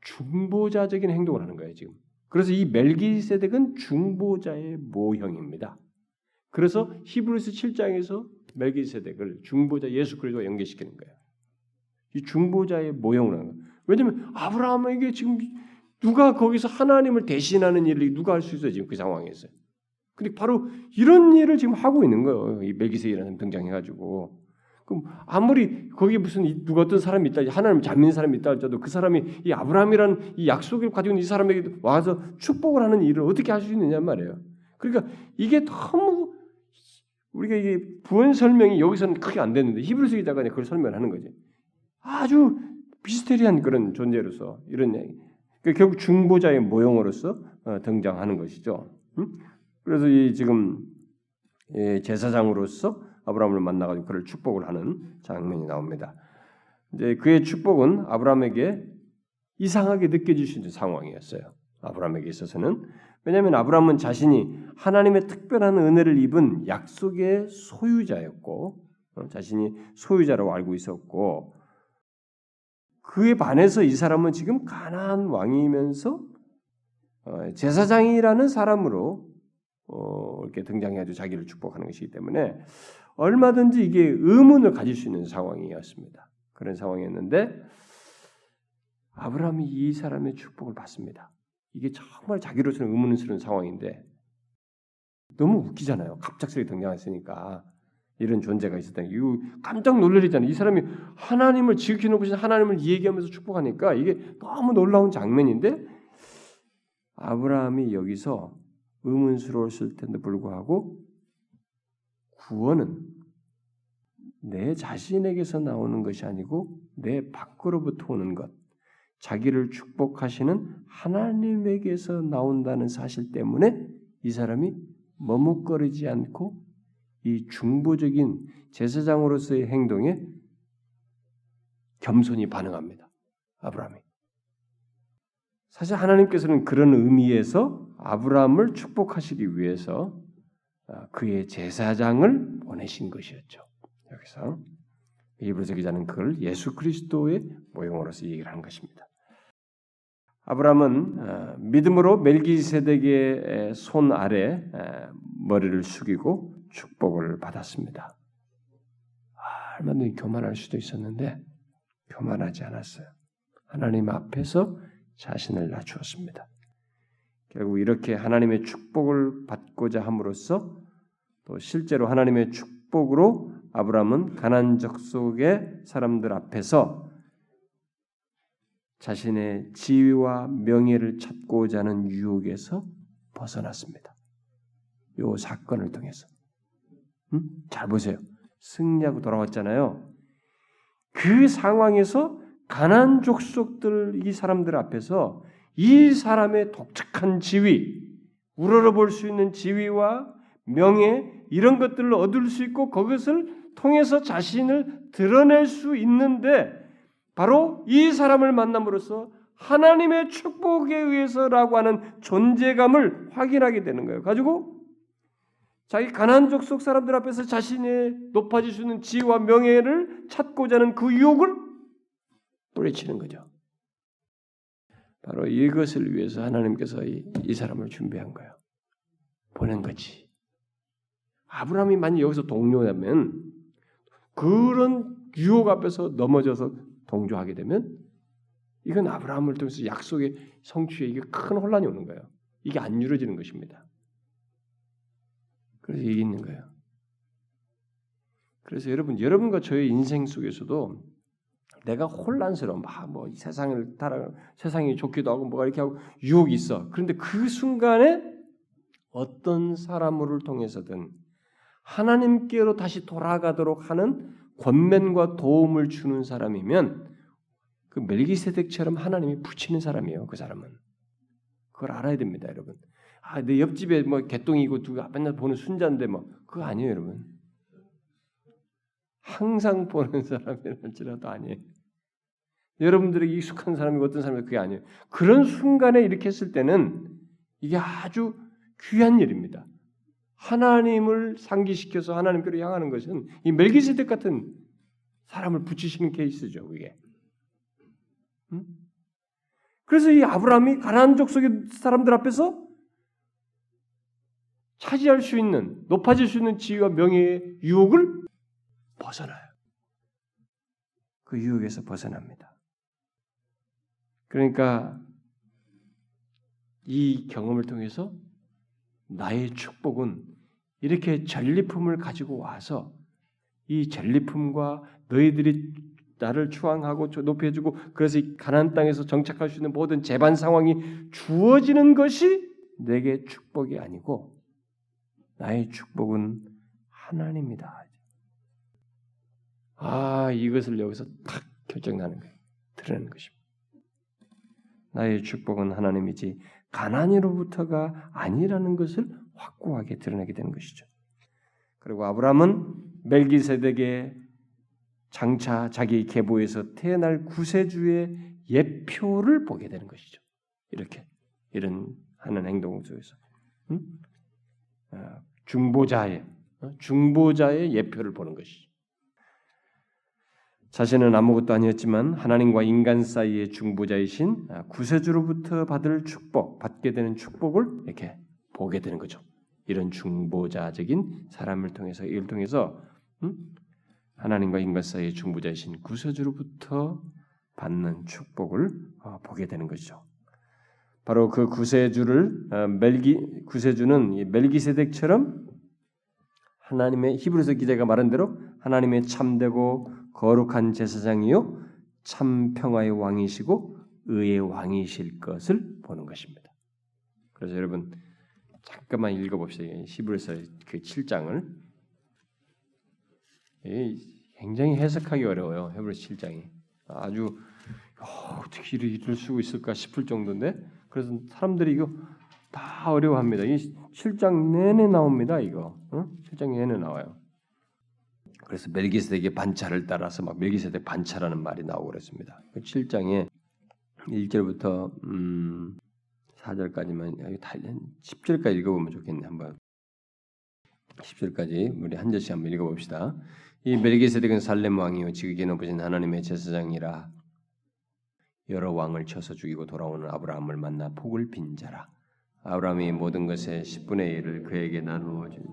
중보자적인 행동을 하는 거예요, 지금. 그래서 이 멜기세덱은 중보자의 모형입니다. 그래서 히브리서 7장에서 멜기세덱을 중보자 예수 그리스도와 연계시키는 거예요. 이 중보자의 모형을 하는 거예요. 왜냐하면 아브라함에게 지금 누가 거기서 하나님을 대신하는 일을 누가 할 수 있어요 지금 그 상황에서. 근데 바로 이런 일을 지금 하고 있는 거예요. 이 멜기세덱이라는 등장해가지고. 그럼 아무리 거기에 무슨 누가 어떤 사람이 있다, 하나님 잘민 사람이 있다 할지라도 그 사람이 이 아브라함이라는 이 약속을 가지고 있는 이 사람에게 와서 축복을 하는 일을 어떻게 할 수 있느냐 말이에요. 그러니까 이게 너무 우리가 이게 부연 설명이 여기서는 크게 안 됐는데 히브리서 기자가 그걸 설명하는 거지. 아주 비스테리한 그런 존재로서 이런 얘기. 그러니까 결국 중보자의 모형으로서 어, 등장하는 것이죠. 그래서 이 지금 제사장으로서 아브라함을 만나가지고 그를 축복을 하는 장면이 나옵니다. 이제 그의 축복은 아브라함에게 이상하게 느껴질 수 있는 상황이었어요. 아브라함에게 있어서는 왜냐하면 아브라함은 자신이 하나님의 특별한 은혜를 입은 약속의 소유자였고 어, 자신이 소유자라고 알고 있었고 그에 반해서 이 사람은 지금 가나안 왕이면서 어, 제사장이라는 사람으로 어, 이렇게 등장해가지고 자기를 축복하는 것이기 때문에 얼마든지 이게 의문을 가질 수 있는 상황이었습니다. 그런 상황이었는데 아브라함이 이 사람의 축복을 받습니다. 이게 정말 자기로서는 의문스러운 상황인데 너무 웃기잖아요. 갑작스레 등장했으니까 이런 존재가 있었다. 이거 깜짝 놀라잖아요. 이 사람이 하나님을 지켜놓고 하나님을 얘기하면서 축복하니까 이게 너무 놀라운 장면인데 아브라함이 여기서 의문스러웠을 텐데 불구하고 구원은 내 자신에게서 나오는 것이 아니고 내 밖으로부터 오는 것, 자기를 축복하시는 하나님에게서 나온다는 사실 때문에 이 사람이 머뭇거리지 않고 이 중보적인 제사장으로서의 행동에 겸손히 반응합니다. 아브라함이. 사실 하나님께서는 그런 의미에서 아브라함을 축복하시기 위해서 아, 그의 제사장을 보내신 것이었죠. 여기서 이브리서 기자는 그걸 예수 그리스도의 모형으로서 얘기를 하는 것입니다. 아브라함은 아, 믿음으로 멜기세덱의 손 아래 아, 머리를 숙이고 축복을 받았습니다. 얼마든지 교만할 수도 있었는데 교만하지 않았어요. 하나님 앞에서 자신을 낮추었습니다. 결국 이렇게 하나님의 축복을 받고자 함으로써 또 실제로 하나님의 축복으로 아브라함은 가난 적 속의 사람들 앞에서 자신의 지위와 명예를 찾고자 하는 유혹에서 벗어났습니다. 요 사건을 통해서. 음? 잘 보세요. 승리하고 돌아왔잖아요. 그 상황에서 가난 족속들 이 사람들 앞에서 이 사람의 독특한 지위, 우러러볼 수 있는 지위와 명예 이런 것들을 얻을 수 있고 그것을 통해서 자신을 드러낼 수 있는데 바로 이 사람을 만남으로써 하나님의 축복에 의해서라고 하는 존재감을 확인하게 되는 거예요. 가지고 자기 가난족 속 사람들 앞에서 자신의 있는 지위와 명예를 찾고자 하는 그 유혹을 뿌리치는 거죠. 바로 이것을 위해서 하나님께서 이, 이 사람을 준비한 거예요. 보낸 거지. 아브라함이 만약 여기서 동료라면 그런 유혹 앞에서 넘어져서 동조하게 되면 이건 아브라함을 통해서 약속의 성취에 이게 큰 혼란이 오는 거예요. 이게 안 이루어지는 것입니다. 그래서 이게 있는 거예요. 그래서 여러분, 여러분과 저의 인생 속에서도 내가 혼란스러워, 막 뭐 세상을 따라 세상이 좋기도 하고 뭐가 이렇게 하고 유혹이 있어. 그런데 그 순간에 어떤 사람을 통해서든 하나님께로 다시 돌아가도록 하는 권면과 도움을 주는 사람이면 그 멜기세덱처럼 하나님이 붙이는 사람이에요. 그 사람은 그걸 알아야 됩니다, 여러분. 아, 내 옆집에 뭐 개똥이고 누가 맨날 보는 순자인데 뭐 그거 아니에요, 여러분. 항상 보는 사람이랄지라도 아니에요. 여러분들에게 익숙한 사람이 어떤 사람이 그게 아니에요. 그런 순간에 이렇게 했을 때는 이게 아주 귀한 일입니다. 하나님을 상기시켜서 하나님께로 향하는 것은 이 멜기세덱 같은 사람을 붙이시는 케이스죠, 그게. 응? 그래서 이 아브라함이 가나안 족속의 사람들 앞에서 차지할 수 있는 높아질 수 있는 지위와 명예의 유혹을 벗어나요. 그 유혹에서 벗어납니다. 그러니까 이 경험을 통해서 나의 축복은 이렇게 전리품을 가지고 와서 이 전리품과 너희들이 나를 추앙하고 높여주고 그래서 가나안 땅에서 정착할 수 있는 모든 재반 상황이 주어지는 것이 내게 축복이 아니고 나의 축복은 하나님이다. 아 이것을 여기서 탁 결정나는 거예요. 드러내는 것입니다. 나의 축복은 하나님이지 가난이로부터가 아니라는 것을 확고하게 드러내게 되는 것이죠. 그리고 아브라함은 멜기세덱의 장차 자기 계보에서 태어날 구세주의 예표를 보게 되는 것이죠. 이렇게 이런 하는 행동 속에서 응? 아, 중보자의 어? 중보자의 예표를 보는 것이죠. 자신은 아무것도 아니었지만 하나님과 인간 사이의 중보자이신 아, 구세주로부터 받을 축복, 받게 되는 축복을 이렇게 보게 되는 거죠. 이런 중보자적인 사람을 통해서 이를 통해서 음? 하나님과 인간 사이의 중보자이신 구세주로부터 받는 축복을 어, 보게 되는 것이죠. 바로 그 구세주를 어, 멜기 구세주는 멜기세덱처럼 하나님의 히브리서 기자가 말한 대로 하나님의 참되고 거룩한 제사장이요 참 평화의 왕이시고 의의 왕이실 것을 보는 것입니다. 그래서 여러분 잠깐만 읽어봅시다. 히브리서 그 7장을 굉장히 해석하기 어려워요. 히브리서 7장이 아주 어, 떻게 이럴 수 있을까 싶을 정도인데 그래서 사람들이 이거 다 어려워합니다. 이 7장 내내 나옵니다. 이거 어? 7장 내내 나와요. 그래서 멜기세덱의 반차를 따라서 막 멜기세덱 반차라는 말이 나오고 그랬습니다. 7장에 그 1절부터 음 4절까지만 여기 다 10절까지 읽어보면 좋겠네 한번 10절까지 우리 한 절씩 한번 읽어봅시다. 이 멜기세덱은 살렘 왕이요 지극히 높으신 하나님의 제사장이라 여러 왕을 쳐서 죽이고 돌아오는 아브라함을 만나 복을 빈 자라. 아브라함이 모든 것의 10분의 1을 그에게 나누어 준.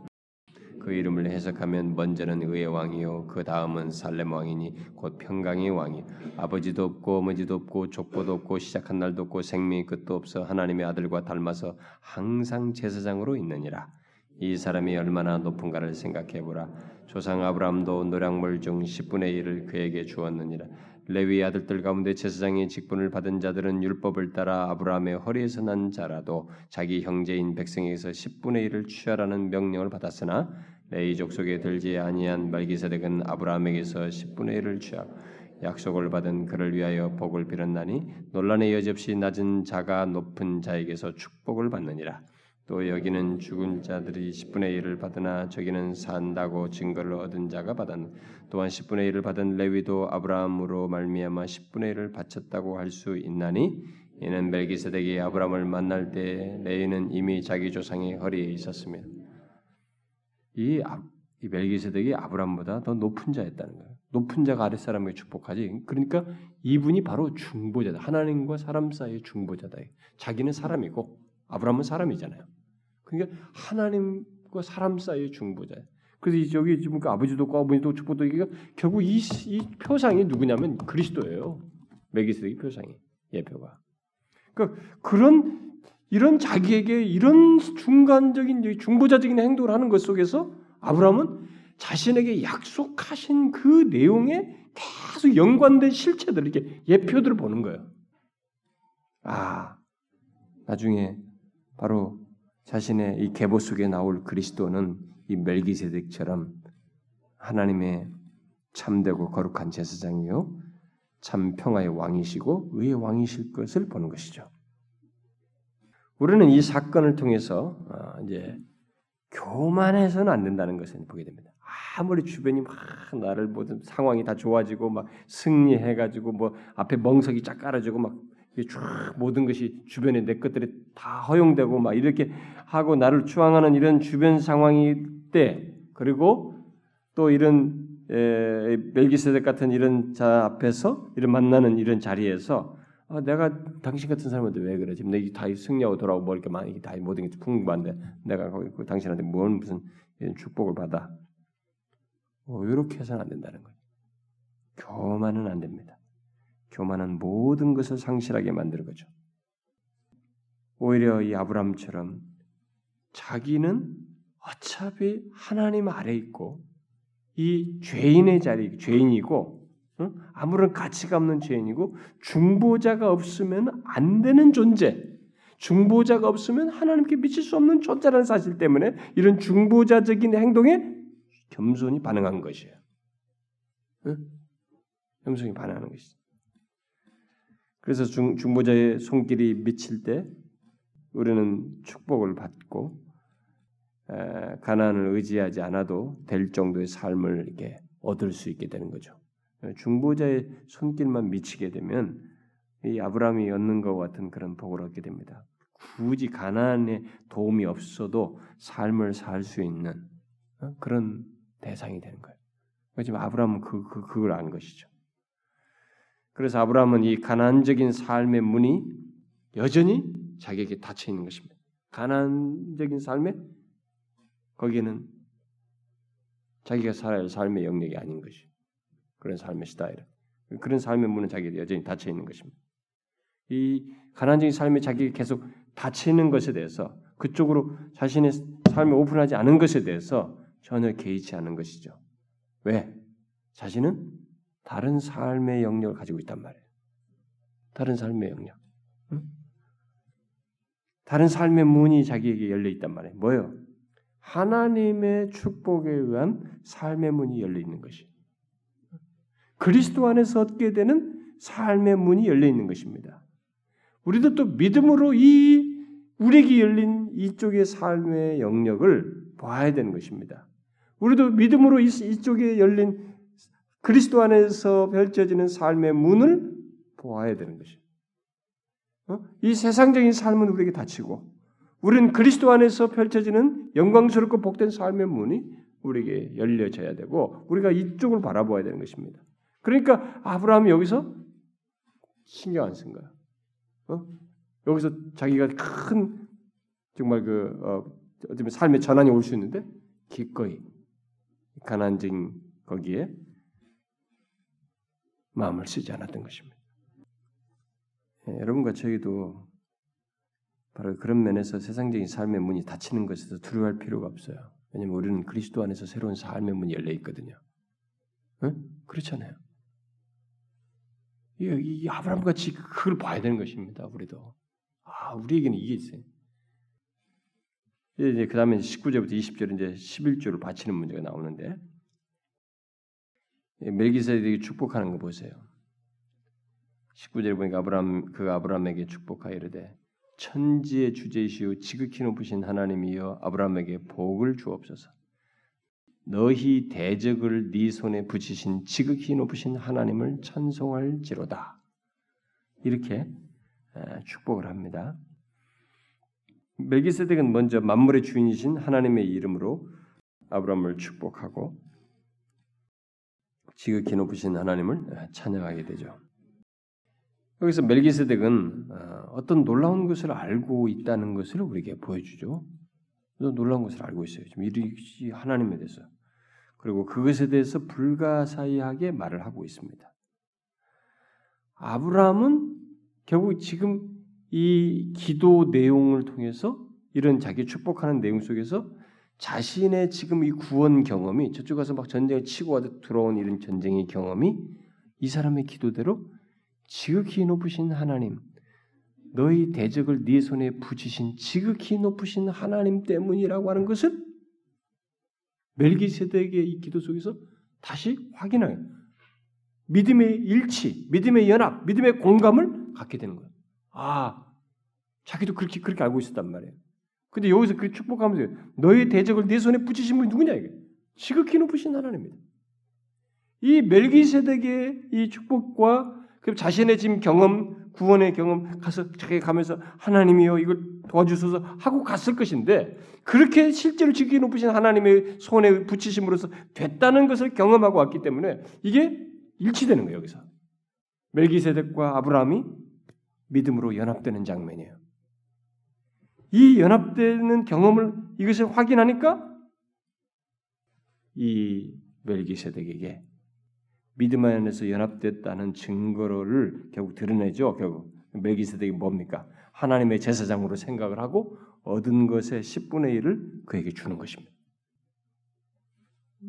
그 이름을 해석하면 먼저는 의의 왕이요 그 다음은 살렘 왕이니 곧 평강의 왕이. 아버지도 없고 어머니도 없고 족보도 없고 시작한 날도 없고 생명의 끝도 없어 하나님의 아들과 닮아서 항상 제사장으로 있느니라. 이 사람이 얼마나 높은가를 생각해 보라. 조상 아브라함도 노량물 중 10분의 1을 그에게 주었느니라. 레위 아들들 가운데 제사장의 직분을 받은 자들은 율법을 따라 아브라함의 허리에서 난 자라도 자기 형제인 백성에게서 10분의 1을 취하라는 명령을 받았으나 레이 족속에 들지 아니한 말기세덱은 아브라함에게서 10분의 1을 취하고 약속을 받은 그를 위하여 복을 빌었나니 논란의 여지없이 낮은 자가 높은 자에게서 축복을 받느니라. 또 여기는 죽은 자들이 10분의 1을 받으나 저기는 산다고 증거를 얻은 자가 받았 또한 10분의 1을 받은 레위도 아브라함으로 말미암아 10분의 1을 바쳤다고 할 수 있나니 이는 멜기세덱이 아브라함을 만날 때 레위는 이미 자기 조상의 허리에 있었습니다. 이, 이 멜기세덱이 아브라함보다 더 높은 자였다는 거예요. 높은 자가 아랫 사람에게 축복하지. 그러니까 이분이 바로 중보자다. 하나님과 사람 사이의 중보자다. 자기는 사람이고 아브라함은 사람이잖아요. 그러니까 하나님과 사람 사이의 중보자. 그래서 저기 지금 그 아버지도 없고 어머니도 축복도 이게 결국 이, 이 표상이 누구냐면 그리스도예요. 멜기세덱의 표상이 예표가. 그 그런 이런 자기에게 이런 중간적인 중보자적인 행동을 하는 것 속에서 아브라함은 자신에게 약속하신 그 내용에 계속 연관된 실체들 이렇게 예표들을 보는 거예요. 아 나중에 바로 자신의 이 계보 속에 나올 그리스도는 이 멜기세덱처럼 하나님의 참되고 거룩한 제사장이요 참 평화의 왕이시고 의의 왕이실 것을 보는 것이죠. 우리는 이 사건을 통해서 어, 이제 교만해서는 안 된다는 것을 보게 됩니다. 아무리 주변이 막 나를 모든 상황이 다 좋아지고 막 승리해가지고 뭐 앞에 멍석이 쫙 깔아주고 막쫙 모든 것이 주변에 내 것들이 다 허용되고 막 이렇게 하고 나를 추앙하는 이런 주변 상황이 때 그리고 또 이런 에, 멜기세덱 같은 이런 자 앞에서 이런 만나는 이런 자리에서 아, 내가 당신 같은 사람한테 왜 그래? 지금 내가 다 승리하고 돌아오고 뭐 이렇게 많이 다 모든 게 풍부한데 내가 거기 그 당신한테 뭔 무슨 축복을 받아? 뭐 이렇게 해서는 안 된다는 거예요. 교만은 안 됩니다. 교만은 모든 것을 상실하게 만드는 거죠. 오히려 이 아브람처럼 자기는 어차피 하나님 아래 있고 이 죄인의 자리 죄인이고 응? 아무런 가치가 없는 죄인이고 중보자가 없으면 안 되는 존재. 중보자가 없으면 하나님께 미칠 수 없는 존재라는 사실 때문에 이런 중보자적인 행동에 겸손히 반응한 것이에요. 응? 겸손히 반응하는 것이죠. 그래서 중, 중보자의 손길이 미칠 때 우리는 축복을 받고 에, 가난을 의지하지 않아도 될 정도의 삶을 이렇게 얻을 수 있게 되는 거죠. 중보자의 손길만 미치게 되면 이 아브라함이 얻는 것 같은 그런 복을 얻게 됩니다. 굳이 가난에 도움이 없어도 삶을 살 수 있는 어, 그런 대상이 되는 거예요. 지금 아브라함은 그, 그 그걸 안 것이죠. 그래서 아브라함은 이 가난적인 삶의 문이 여전히 자기에게 닫혀 있는 것입니다. 가난적인 삶에 거기에는 자기가 살아야 할 삶의 영역이 아닌 것이 그런 삶의 스타일. 그런 삶의 문은 자기에게 여전히 닫혀 있는 것입니다. 이 가난적인 삶에 자기 계속 닫혀 있는 것에 대해서 그쪽으로 자신의 삶을 오픈하지 않은 것에 대해서 전혀 개의치 않은 것이죠. 왜? 자신은 다른 삶의 영역을 가지고 있단 말이에요. 다른 삶의 영역. 응? 다른 삶의 문이 자기에게 열려 있단 말이에요. 뭐요? 하나님의 축복에 의한 삶의 문이 열려 있는 것이. 그리스도 안에서 얻게 되는 삶의 문이 열려 있는 것입니다. 우리도 또 믿음으로 이 우리에게 열린 이쪽의 삶의 영역을 봐야 되는 것입니다. 우리도 믿음으로 이쪽에 열린 그리스도 안에서 펼쳐지는 삶의 문을 보아야 되는 것이. 어? 이 세상적인 삶은 우리에게 닫히고, 우리는 그리스도 안에서 펼쳐지는 영광스럽고 복된 삶의 문이 우리에게 열려져야 되고, 우리가 이쪽을 바라보아야 되는 것입니다. 그러니까 아브라함이 여기서 신경 안 쓴 거야. 어? 여기서 자기가 큰 정말 그 어, 어쩌면 삶의 전환이 올 수 있는데 기꺼이 가난적인 거기에 마음을 쓰지 않았던 것입니다. 예, 여러분과 저희도 바로 그런 면에서 세상적인 삶의 문이 닫히는 것에서 두려워할 필요가 없어요. 왜냐하면 우리는 그리스도 안에서 새로운 삶의 문이 열려 있거든요. 응? 그렇잖아요. 이, 이 아브라함 같이 그걸 봐야 되는 것입니다. 우리도 아 우리에게는 이게 있어요. 이제 그 다음에 19절부터 20절 이제 11조를 바치는 문제가 나오는데 예, 멜기세덱이 축복하는 거 보세요. 19절에 보니까 아브람 그 아브람에게 축복하여 이르되 천지의 주제이시오 지극히 높으신 하나님이여 아브람에게 복을 주옵소서. 너희 대적을 네 손에 붙이신 지극히 높으신 하나님을 찬송할지로다. 이렇게 축복을 합니다. 멜기세덱은 먼저 만물의 주인이신 하나님의 이름으로 아브람을 축복하고 지극히 높으신 하나님을 찬양하게 되죠. 여기서 멜기세덱은 어, 어떤 놀라운 것을 알고 있다는 것을 우리에게 보여주죠. 놀라운 것을 알고 있어요. 지금 이 하나님에 대해서 그리고 그것에 대해서 불가사의하게 말을 하고 있습니다. 아브라함은 결국 지금 이 기도 내용을 통해서 이런 자기 축복하는 내용 속에서 자신의 지금 이 구원 경험이 저쪽 가서 막 전쟁을 치고 와도 들어온 이런 전쟁의 경험이 이 사람의 기도대로 지극히 높으신 하나님, 너희 대적을 네 손에 붙이신 지극히 높으신 하나님 때문이라고 하는 것을 멜기세덱의 이 기도 속에서 다시 확인해요. 믿음의 일치, 믿음의 연합, 믿음의 공감을 갖게 되는 거예요. 아, 자기도 그렇게 그렇게 알고 있었단 말이에요. 근데 여기서 그 축복하면서 너희 대적을 네 손에 붙이신 분이 누구냐 이게? 지극히 높으신 하나님입니다. 이 멜기세덱의 이 축복과 그 자신의 지금 경험, 구원의 경험 가서 자기 가면서 하나님이여 이걸 도와주소서 하고 갔을 것인데 그렇게 실제로 지극히 높으신 하나님의 손에 붙이심으로써 됐다는 것을 경험하고 왔기 때문에 이게 일치되는 거예요 여기서 멜기세덱과 아브라함이 믿음으로 연합되는 장면이에요. 이 연합되는 경험을 이것을 확인하니까 이 멜기세덱에게 믿음 안에서 연합됐다는 증거를 결국 드러내죠. 결국 멜기세덱이 뭡니까? 하나님의 제사장으로 생각을 하고 얻은 것의 10분의 1을 그에게 주는 것입니다.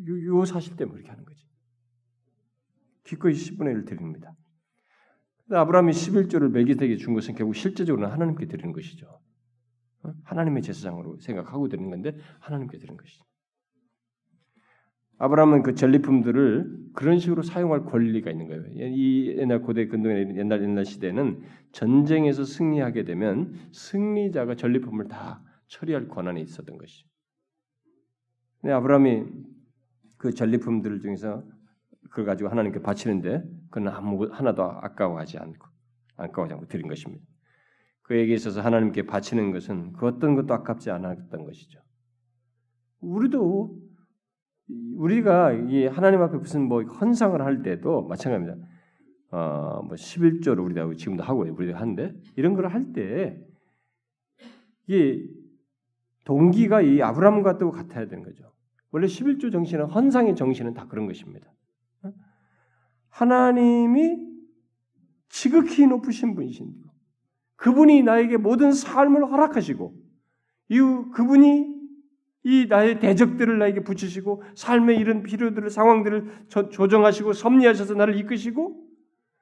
요, 요 사실 때문에 그렇게 하는 거지. 기꺼이 10분의 1을 드립니다. 아브라함이 11조를 멜기세덱에게 준 것은 결국 실제적으로는 하나님께 드리는 것이죠. 어? 하나님의 제사장으로 생각하고 드리는 건데 하나님께 드리는 것이죠. 아브라함은 그 전리품들을 그런 식으로 사용할 권리가 있는 거예요. 이 옛날 고대 근동의 옛날 옛날 시대는 전쟁에서 승리하게 되면 승리자가 전리품을 다 처리할 권한이 있었던 것이죠. 근데 아브라함이 그 전리품들 중에서 그걸 가지고 하나님께 바치는데 그는 아무 하나도 아까워하지 않고 아까워하지 않고 드린 것입니다. 그에게 있어서 하나님께 바치는 것은 그 어떤 것도 아깝지 않았던 것이죠. 우리도 우리가 이 하나님 앞에 무슨 뭐 헌상을 할 때도 마찬가지입니다. 어, 뭐 11조를 우리가 지금도 하고 우리가 하는데 이런 걸 할 때 이게 동기가 이 아브라함과 또 같아야 되는 거죠. 원래 11조 정신은 헌상의 정신은 다 그런 것입니다. 하나님이 지극히 높으신 분이신 그분이 나에게 모든 삶을 허락하시고 이 그분이 이 나의 대적들을 나에게 붙이시고 삶의 이런 필요들을 상황들을 조정하시고 섭리하셔서 나를 이끄시고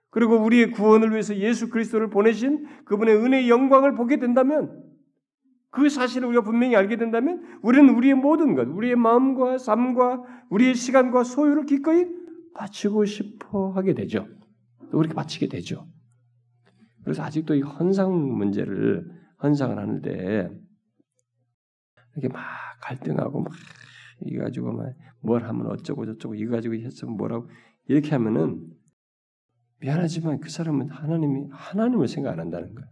그리고 우리의 구원을 위해서 예수 그리스도를 보내신 그분의 은혜의 영광을 보게 된다면 그 사실을 우리가 분명히 알게 된다면 우리는 우리의 모든 것, 우리의 마음과 삶과 우리의 시간과 소유를 기꺼이 바치고 싶어 하게 되죠. 또 그렇게 바치게 되죠. 그래서 아직도 이 헌상 문제를 헌상을 하는데 이렇게 막 갈등하고 막 이거 가지고 막 뭘 하면 어쩌고 저쩌고 이거 가지고 했으면 뭐라고 이렇게 하면은 미안하지만 그 사람은 하나님이 하나님을 생각 안 한다는 거예요.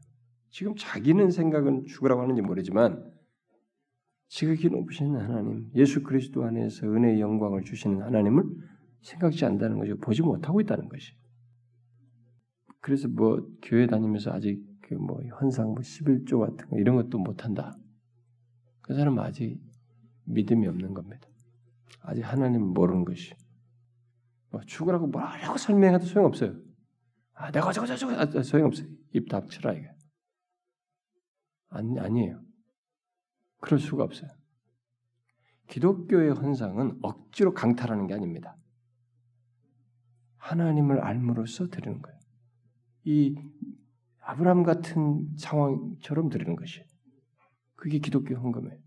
지금 자기는 생각은 죽으라고 하는지 모르지만 지극히 높으신 하나님, 예수 그리스도 안에서 은혜의 영광을 주시는 하나님을 생각지 않는다는 거죠. 보지 못하고 있다는 것이. 그래서 뭐 교회 다니면서 아직 그 뭐 현상 뭐 11조 같은 거 이런 것도 못 한다. 그 사람은 아직 믿음이 없는 겁니다. 아직 하나님을 모르는 것이. 뭐 죽으라고 뭐라고 설명해도 소용없어요. 아, 내가 저거 저거 아, 소용없어요. 입 닥쳐라 이게. 아니, 아니에요. 그럴 수가 없어요. 기독교의 헌상은 억지로 강탈하는 게 아닙니다. 하나님을 알므로써 드리는 거예요. 이 아브라함 같은 상황처럼 드리는 것이. 그게 기독교 헌금이에요.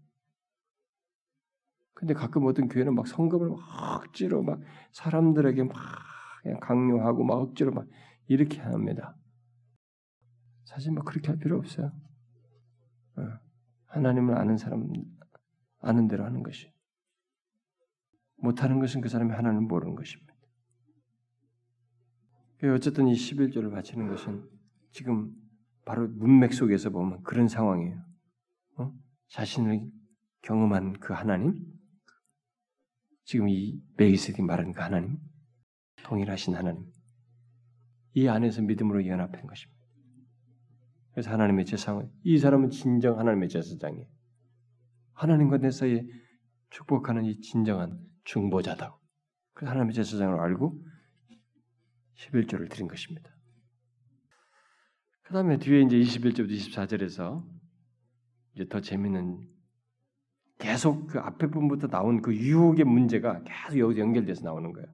근데 가끔 어떤 교회는 막 성금을 막 억지로 막 사람들에게 막 그냥 강요하고 막 억지로 막 이렇게 합니다. 사실 뭐 그렇게 할 필요 없어요. 어, 하나님을 아는 사람 아는 대로 하는 것이 못하는 것은 그 사람이 하나님을 모르는 것입니다. 어쨌든 이 11조를 바치는 것은 지금 바로 문맥 속에서 보면 그런 상황이에요. 어? 자신을 경험한 그 하나님, 지금 이 메기세덱이 말하는 그 하나님, 동일하신 하나님, 이 안에서 믿음으로 연합한 것입니다. 그래서 하나님의 제사장은 이 사람은 진정 하나님의 제사장이에요. 하나님과 내 사이에 축복하는 이 진정한 중보자다. 그 하나님의 제사장을 알고 11조를 드린 것입니다. 그 그다음에 뒤에 이제 21절부터 24절에서 이제 더 재밌는 계속 그 앞에 부분부터 나온 그 유혹의 문제가 계속 여기서 연결돼서 나오는 거예요.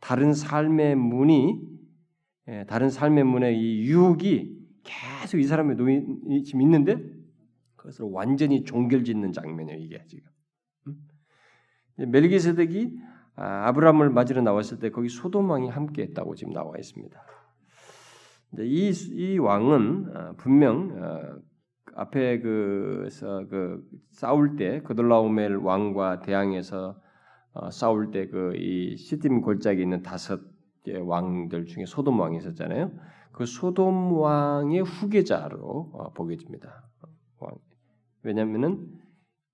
다른 삶의 문이 예, 다른 삶의 문의 이 유혹이 계속 이 사람의 노인 지금 있는데 그것을 완전히 종결짓는 장면이에요 이게 지금. 멜기세덱이 아, 아브라함을 맞으러 나왔을 때 거기 소돔 왕이 함께했다고 지금 나와 있습니다. 이, 이 왕은 아, 분명 어, 앞에 그, 그 싸울 때 그돌라오멜 왕과 대항해서 어, 싸울 때 그 이 시딤 골짜기에 있는 다섯 왕들 중에 소돔 왕이 있었잖아요. 그 소돔 왕의 후계자로 어, 보게 됩니다. 왜냐하면은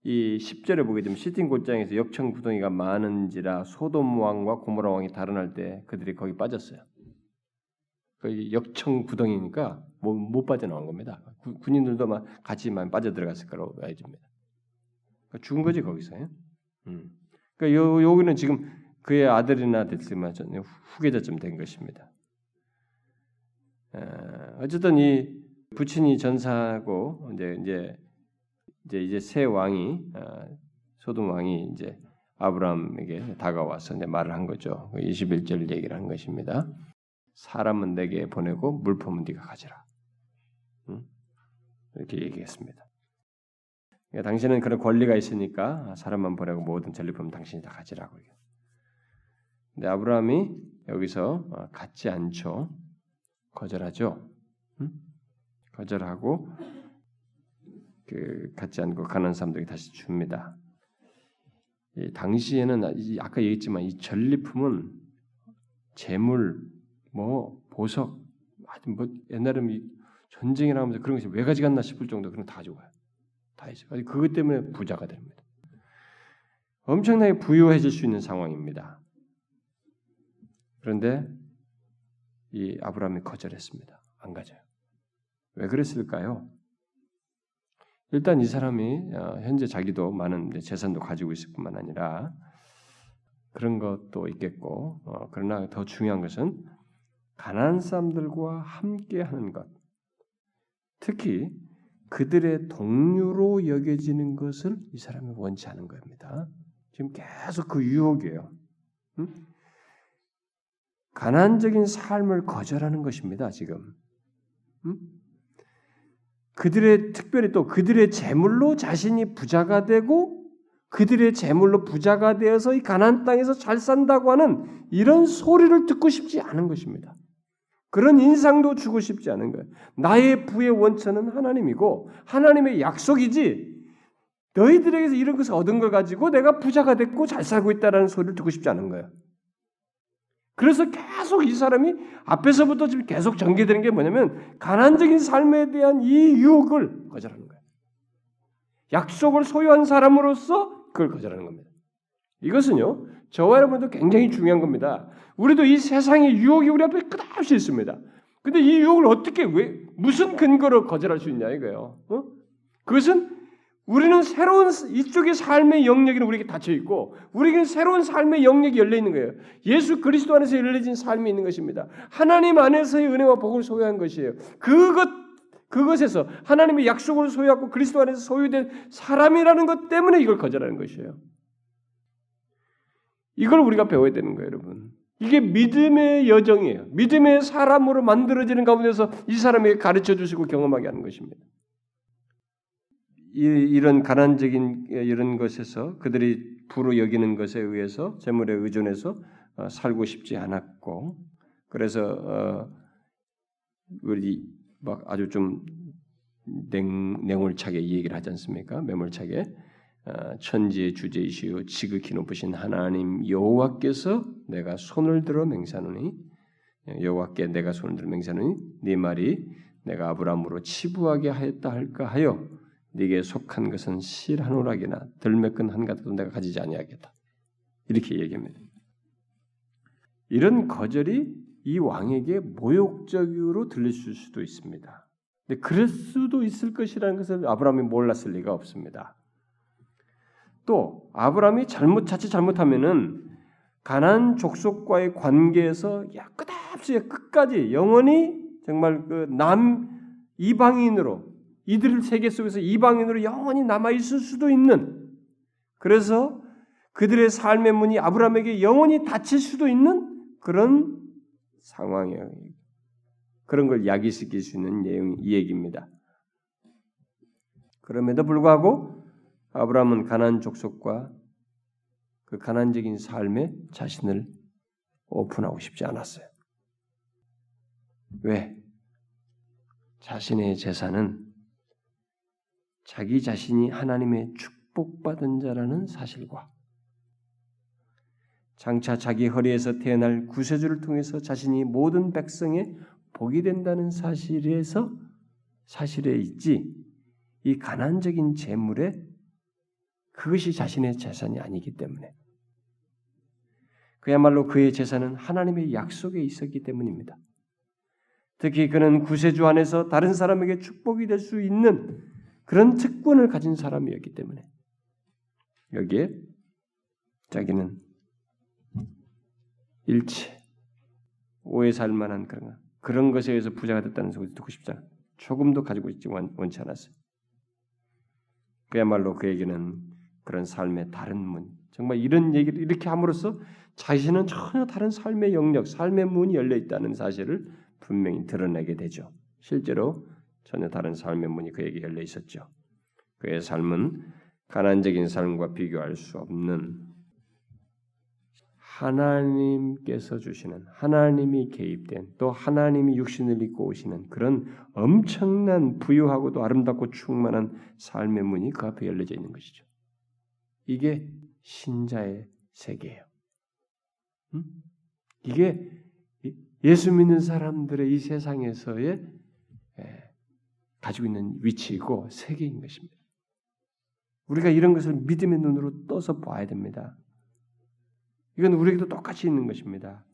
이 10절에 보게 되면 시딤 골짜기에서 역청 구덩이가 많은지라 소돔 왕과 고모라 왕이 달아날 때 그들이 거기 빠졌어요. 그 역청 구덩이니까 못, 못 빠져나온 겁니다. 구, 군인들도 막 같이만 빠져 들어갔을 거라고 봐야됩니다. 그러니까 죽은 거지 거기서. 음. 그러니까 요, 여기는 지금 그의 아들이나 됐지만 후계자쯤 된 것입니다. 어쨌든 이 부친이 전사하고 이제 이제 이제 이제 새 왕이 어, 소돔 왕이 이제 아브라함에게 다가와서 이제 말을 한 거죠. 21절 그 얘기를 한 것입니다. 사람은 내게 보내고 물품은 네가 가져라. 응? 이렇게 얘기했습니다. 그러니까 당신은 그런 권리가 있으니까 사람만 보내고 모든 전리품 당신이 다 가지라고. 근데 아브라함이 여기서 어, 갖지 않죠. 거절하죠. 응? 거절하고 그 갖지 않고 가난 사람들에게 다시 줍니다. 당시에는 아까 얘기했지만 이 전리품은 재물, 뭐 보석, 뭐 옛날에 전쟁이라 하면서 그런 것이 왜 가져갔나 싶을 정도 그런 다 죽어요. 다 있어. 그것 때문에 부자가 됩니다. 엄청나게 부유해질 수 있는 상황입니다. 그런데 이 아브라함이 거절했습니다. 안 가져요. 왜 그랬을까요? 일단 이 사람이 어, 현재 자기도 많은 재산도 가지고 있을 뿐만 아니라 그런 것도 있겠고 어, 그러나 더 중요한 것은 가난한 사람들과 함께 하는 것, 특히 그들의 동료로 여겨지는 것을 이 사람이 원치 않은 겁니다. 지금 계속 그 유혹이에요. 응? 가난적인 삶을 거절하는 것입니다. 지금 응? 그들의 특별히 또 그들의 재물로 자신이 부자가 되고 그들의 재물로 부자가 되어서 이 가난 땅에서 잘 산다고 하는 이런 소리를 듣고 싶지 않은 것입니다. 그런 인상도 주고 싶지 않은 거예요. 나의 부의 원천은 하나님이고 하나님의 약속이지 너희들에게서 이런 것을 얻은 걸 가지고 내가 부자가 됐고 잘 살고 있다라는 소리를 듣고 싶지 않은 거예요. 그래서 계속 이 사람이 앞에서부터 지금 계속 전개되는 게 뭐냐면 가난적인 삶에 대한 이 유혹을 거절하는 거예요. 약속을 소유한 사람으로서 그걸 거절하는 겁니다. 이것은요, 저와 여러분도 굉장히 중요한 겁니다. 우리도 이 세상의 유혹이 우리 앞에 끝없이 있습니다. 근데 이 유혹을 어떻게 왜 무슨 근거로 거절할 수 있냐 이거예요. 어? 그것은 우리는 새로운 이쪽의 삶의 영역이 우리에게 닫혀 있고 우리에게는 새로운 삶의 영역이 열려 있는 거예요. 예수 그리스도 안에서 열려진 삶이 있는 것입니다. 하나님 안에서의 은혜와 복을 소유한 것이에요. 그것 그것에서 하나님의 약속을 소유하고 그리스도 안에서 소유된 사람이라는 것 때문에 이걸 거절하는 것이에요. 이걸 우리가 배워야 되는 거예요, 여러분. 이게 믿음의 여정이에요. 믿음의 사람으로 만들어지는 가운데서 이 사람에게 가르쳐 주시고 경험하게 하는 것입니다. 이 런 가난적인 이런 것에서 그들이 부로 여기는 것에 의해서 재물에 의존해서 어, 살고 싶지 않았고 그래서 어, 우리 막 아주 좀 냉, 냉울차게 이 얘기를 하지 않습니까? 매몰차게 어, 천지의 주제이시요 지극히 높으신 하나님 여호와께서 내가 손을 들어 맹세하노니 여호와께 내가 손을 들어 맹세하노니 네 말이 내가 아브라함으로 치부하게 하였다 할까 하여 네게 속한 것은 실한 오락이나 덜매끈 한 가닥도 내가 가지지 아니하겠다. 이렇게 얘기합니다. 이런 거절이 이 왕에게 모욕적으로 들리실 수도 있습니다. 근데 그럴 수도 있을 것이라는 것을 아브라함이 몰랐을 리가 없습니다. 또 아브라함이 잘못 자칫 잘못하면은 가난 족속과의 관계에서 끝없이 끝까지 영원히 정말 그 남 이방인으로 이들 세계 속에서 이방인으로 영원히 남아 있을 수도 있는 그래서 그들의 삶의 문이 아브라함에게 영원히 닫힐 수도 있는 그런 상황이에요. 그런 걸 야기시킬 수 있는 내용 이 얘기입니다. 그럼에도 불구하고 아브라함은 가난 족속과 그 가난적인 삶에 자신을 오픈하고 싶지 않았어요. 왜? 자신의 재산은 자기 자신이 하나님의 축복받은 자라는 사실과 장차 자기 허리에서 태어날 구세주를 통해서 자신이 모든 백성의 복이 된다는 사실에서 사실에 있지 이 가난적인 재물에 그것이 자신의 재산이 아니기 때문에 그야말로 그의 재산은 하나님의 약속에 있었기 때문입니다. 특히 그는 구세주 안에서 다른 사람에게 축복이 될 수 있는 그런 특권을 가진 사람이었기 때문에 여기에 자기는 일체 오해 살 만한 그런 그런 것에 의해서 부자가 됐다는 소리 듣고 싶지 않아. 조금도 가지고 있지 원치 않았어요. 그야말로 그에게는 그런 삶의 다른 문, 정말 이런 얘기를 이렇게 함으로써 자신은 전혀 다른 삶의 영역, 삶의 문이 열려 있다는 사실을 분명히 드러내게 되죠. 실제로 전혀 다른 삶의 문이 그에게 열려 있었죠. 그의 삶은 가난적인 삶과 비교할 수 없는 하나님께서 주시는 하나님이 개입된 또 하나님이 육신을 입고 오시는 그런 엄청난 부유하고도 아름답고 충만한 삶의 문이 그 앞에 열려져 있는 것이죠. 이게 신자의 세계예요. 음? 이게 예수 믿는 사람들의 이 세상에서의 가지고 있는 위치이고 세계인 것입니다. 우리가 이런 것을 믿음의 눈으로 떠서 봐야 됩니다. 이건 우리에게도 똑같이 있는 것입니다.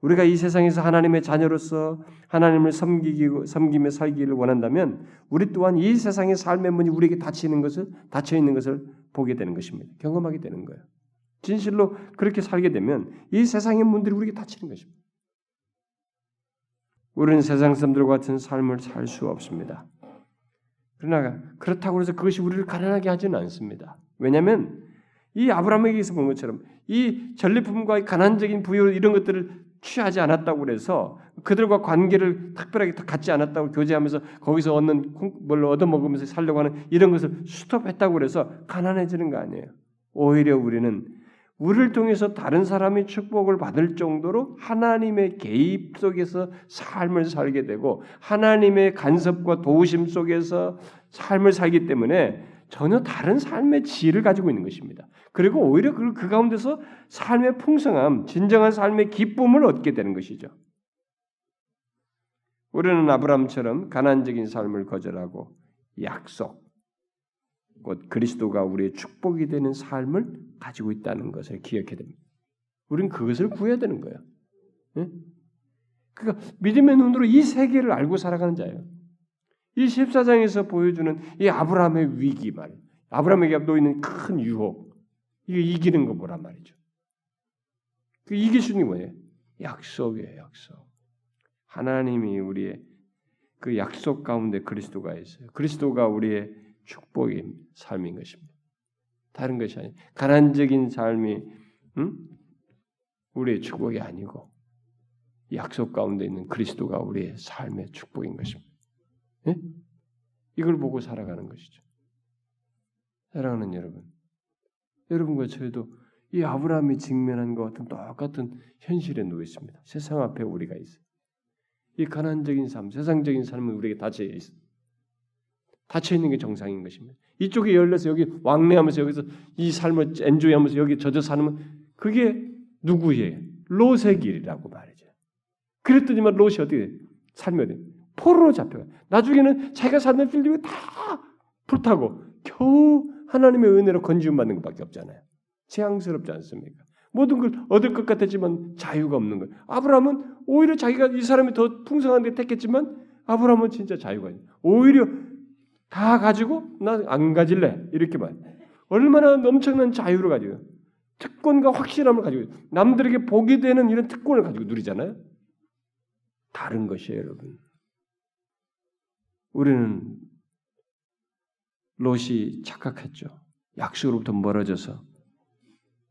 우리가 이 세상에서 하나님의 자녀로서 하나님을 섬기고 섬기며 살기를 원한다면 우리 또한 이 세상의 삶의 문이 우리에게 닫히는 것을 닫혀 있는 것을 보게 되는 것입니다. 경험하게 되는 거예요. 진실로 그렇게 살게 되면 이 세상의 문들이 우리에게 닫히는 것입니다. 우리는 세상 사람들과 같은 삶을 살 수 없습니다. 그러나 그렇다고 해서 그것이 우리를 가난하게 하지는 않습니다. 왜냐하면 이 아브라함에게서 본 것처럼 이 전리품과의 가난적인 부여 이런 것들을 취하지 않았다고 그래서 그들과 관계를 특별하게 갖지 않았다고 교제하면서 거기서 얻는 뭘 얻어 먹으면서 살려고 하는 이런 것을 스톱했다고 그래서 가난해지는 거 아니에요. 오히려 우리는 우리를 통해서 다른 사람이 축복을 받을 정도로 하나님의 개입 속에서 삶을 살게 되고 하나님의 간섭과 도우심 속에서 삶을 살기 때문에 전혀 다른 삶의 질을 가지고 있는 것입니다. 그리고 오히려 그, 그 가운데서 삶의 풍성함, 진정한 삶의 기쁨을 얻게 되는 것이죠. 우리는 아브라함처럼 가난적인 삶을 거절하고 약속, 곧 그리스도가 우리의 축복이 되는 삶을 가지고 있다는 것을 기억해야 됩니다. 우리는 그것을 구해야 되는 거예요. 네? 그러니까 믿음의 눈으로 이 세계를 알고 살아가는 자예요. 이 14장에서 보여주는 이 아브라함의 위기 말, 아브라함에게 놓이는 큰 유혹, 이거 이기는 거 뭐란 말이죠. 그게 뭐예요? 약속이에요, 약속. 하나님이 우리의 그 약속 가운데 그리스도가 있어요. 그리스도가 우리의 축복인 삶인 것입니다. 다른 것이 아니 가난적인 삶이 응? 우리의 축복이 아니고 약속 가운데 있는 그리스도가 우리의 삶의 축복인 것입니다. 네? 이걸 보고 살아가는 것이죠. 사랑하는 여러분, 여러분과 저희도 이 아브라함이 직면한 것 같은 똑같은 현실에 놓여 있습니다. 세상 앞에 우리가 있어요. 이 가난적인 삶, 세상적인 삶은 우리에게 닫혀 있어. 닫혀 있는 게 정상인 것입니다. 이쪽이 열려서 여기 왕래하면서 여기서 이 삶을 엔조이하면서 여기 젖어 사는 그게 누구예요? 롯의 길이라고 말이죠. 그랬더니만 롯이 어떻게 삶이 어디 포로로 잡혀가. 나중에는 자기가 사는 필름이 다 불타고 겨우 하나님의 은혜로 건지움 받는 것밖에 없잖아요. 재앙스럽지 않습니까? 모든 걸 얻을 것 같았지만 자유가 없는 거예요. 아브라함은 오히려 자기가 이 사람이 더 풍성한 데 택했지만 아브라함은 진짜 자유가 있는 오히려 다 가지고 나 안 가질래 이렇게 말. 얼마나 엄청난 자유를 가지고 특권과 확실함을 가지고 남들에게 복이 되는 이런 특권을 가지고 누리잖아요. 다른 것이에요, 여러분. 우리는 롯이 착각했죠. 약속으로부터 멀어져서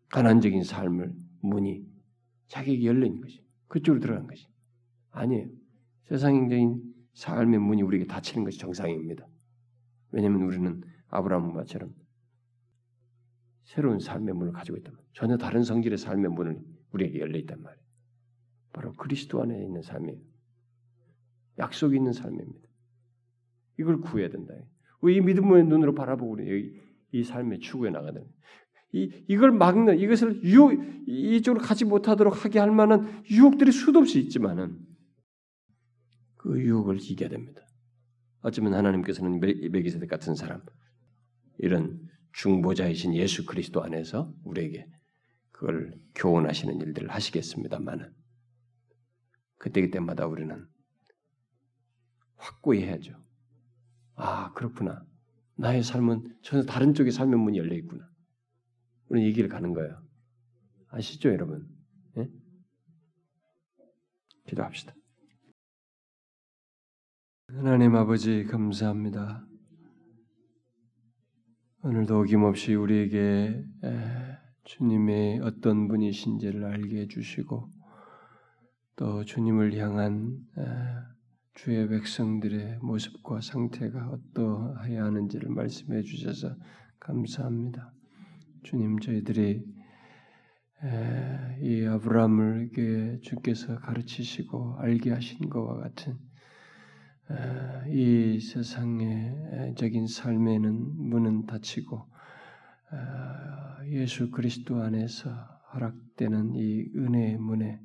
가난적인 삶을 문이 자기에게 열린 것이 그쪽으로 들어간 것이 아니에요. 세상적인 삶의 문이 우리에게 닫히는 것이 정상입니다. 왜냐하면 우리는 아브라함과처럼 새로운 삶의 문을 가지고 있단 말이에요. 전혀 다른 성질의 삶의 문을 우리에게 열려 있단 말이에요. 바로 그리스도 안에 있는 삶이에요. 약속이 있는 삶입니다. 이걸 구해야 된다. 이 믿음의 눈으로 바라보고 우리 이 삶의 추구해 나가는 이 이걸 막는 이것을 유혹 이쪽으로 가지 못하도록 하게 할 만한 유혹들이 수도 없이 있지만은 그 유혹을 이겨야 됩니다. 어쩌면 하나님께서는 메기세덱 같은 사람 이런 중보자이신 예수 그리스도 안에서 우리에게 그걸 교훈하시는 일들을 하시겠습니다만은 그때 그때마다 우리는 확고히 해야죠. 아 그렇구나. 나의 삶은 전혀 다른 쪽의 삶의 문이 열려 있구나. 우리는 이 길을 가는 거예요. 아시죠, 여러분? 예? 기도합시다. 하나님 아버지 감사합니다. 오늘도 어김없이 우리에게 주님의 어떤 분이신지를 알게 해주시고 또 주님을 향한 주의 백성들의 모습과 상태가 어떠해야 하는지를 말씀해 주셔서 감사합니다. 주님 저희들이 이 아브라함을 주께서 가르치시고 알게 하신 것과 같은 이 세상의 적인 삶에는 문은 닫히고 예수 그리스도 안에서 허락되는 이 은혜의 문에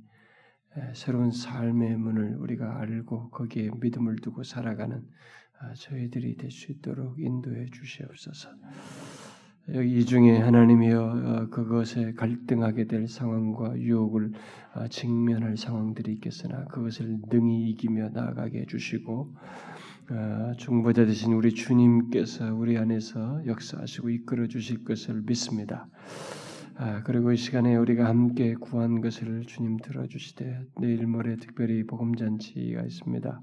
새로운 삶의 문을 우리가 알고 거기에 믿음을 두고 살아가는 저희들이 될 수 있도록 인도해 주시옵소서. 이 중에 하나님이여 어, 그것에 갈등하게 될 상황과 유혹을 어, 직면할 상황들이 있겠으나 그것을 능히 이기며 나아가게 해주시고 어, 중보자 되신 우리 주님께서 우리 안에서 역사하시고 이끌어 주실 것을 믿습니다. 아, 그리고 이 시간에 우리가 함께 구한 것을 주님 들어주시되 내일 모레 특별히 복음 잔치가 있습니다.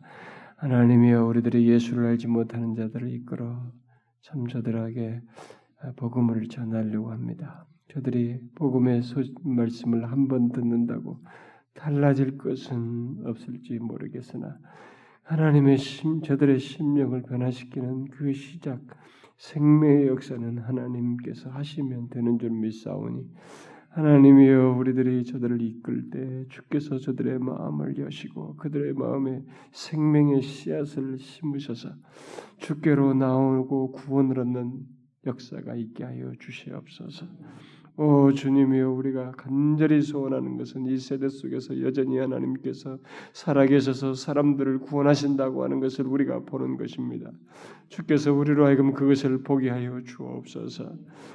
하나님이여 우리들이 예수를 알지 못하는 자들을 이끌어 참 저들에게 복음을 전하려고 합니다. 저들이 복음의 소, 말씀을 한 번 듣는다고 달라질 것은 없을지 모르겠으나 하나님의 심, 저들의 심령을 변화시키는 그 시작 생명의 역사는 하나님께서 하시면 되는 줄 믿사오니 하나님이여 우리들이 저들을 이끌 때 주께서 저들의 마음을 여시고 그들의 마음에 생명의 씨앗을 심으셔서 주께로 나오고 구원을 얻는 역사가 있게 하여 주시옵소서. 오 주님이여 우리가 간절히 소원하는 것은 이 세대 속에서 여전히 하나님께서 살아계셔서 사람들을 구원하신다고 하는 것을 우리가 보는 것입니다. 주께서 우리로 하여금 그것을 보게 하여 주옵소서.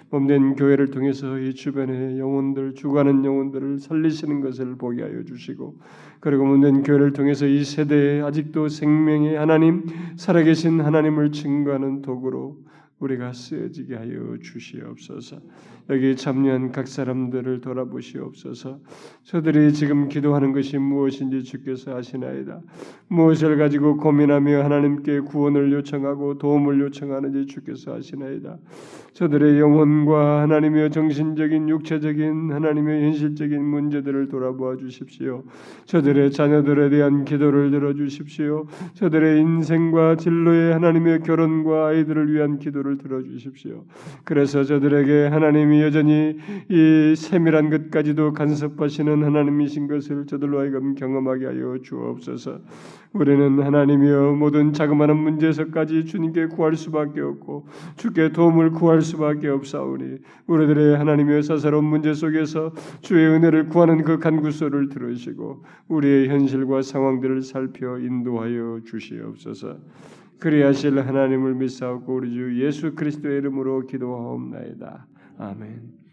몸된 교회를 통해서 이 주변의 영혼들 죽어가는 영혼들을 살리시는 것을 보게 하여 주시고 그리고 몸된 교회를 통해서 이 세대에 아직도 생명의 하나님 살아계신 하나님을 증거하는 도구로 우리가 쓰여지게 하여 주시옵소서. 여기 참여한 각 사람들을 돌아보시옵소서. 저들이 지금 기도하는 것이 무엇인지 주께서 아시나이다. 무엇을 가지고 고민하며 하나님께 구원을 요청하고 도움을 요청하는지 주께서 아시나이다. 저들의 영혼과 하나님의 정신적인 육체적인 하나님의 현실적인 문제들을 돌아보아 주십시오. 저들의 자녀들에 대한 기도를 들어 주십시오. 저들의 인생과 진로의 하나님의 결혼과 아이들을 위한 기도를 들어 주십시오. 그래서 저들에게 하나님이 여전히 이 세밀한 것까지도 간섭하시는 하나님이신 것을 저들로 하여금 경험하게 하여 주옵소서. 우리는 하나님이여 모든 자그마한 문제에서까지 주님께 구할 수밖에 없고 주께 도움을 구할 수밖에 없사오니 우리들의 하나님의 사사로운 문제 속에서 주의 은혜를 구하는 그 간구소를 들으시고 우리의 현실과 상황들을 살펴 인도하여 주시옵소서. 그리하실 하나님을 믿사옵고 우리 주 예수 그리스도의 이름으로 기도하옵나이다. 아멘.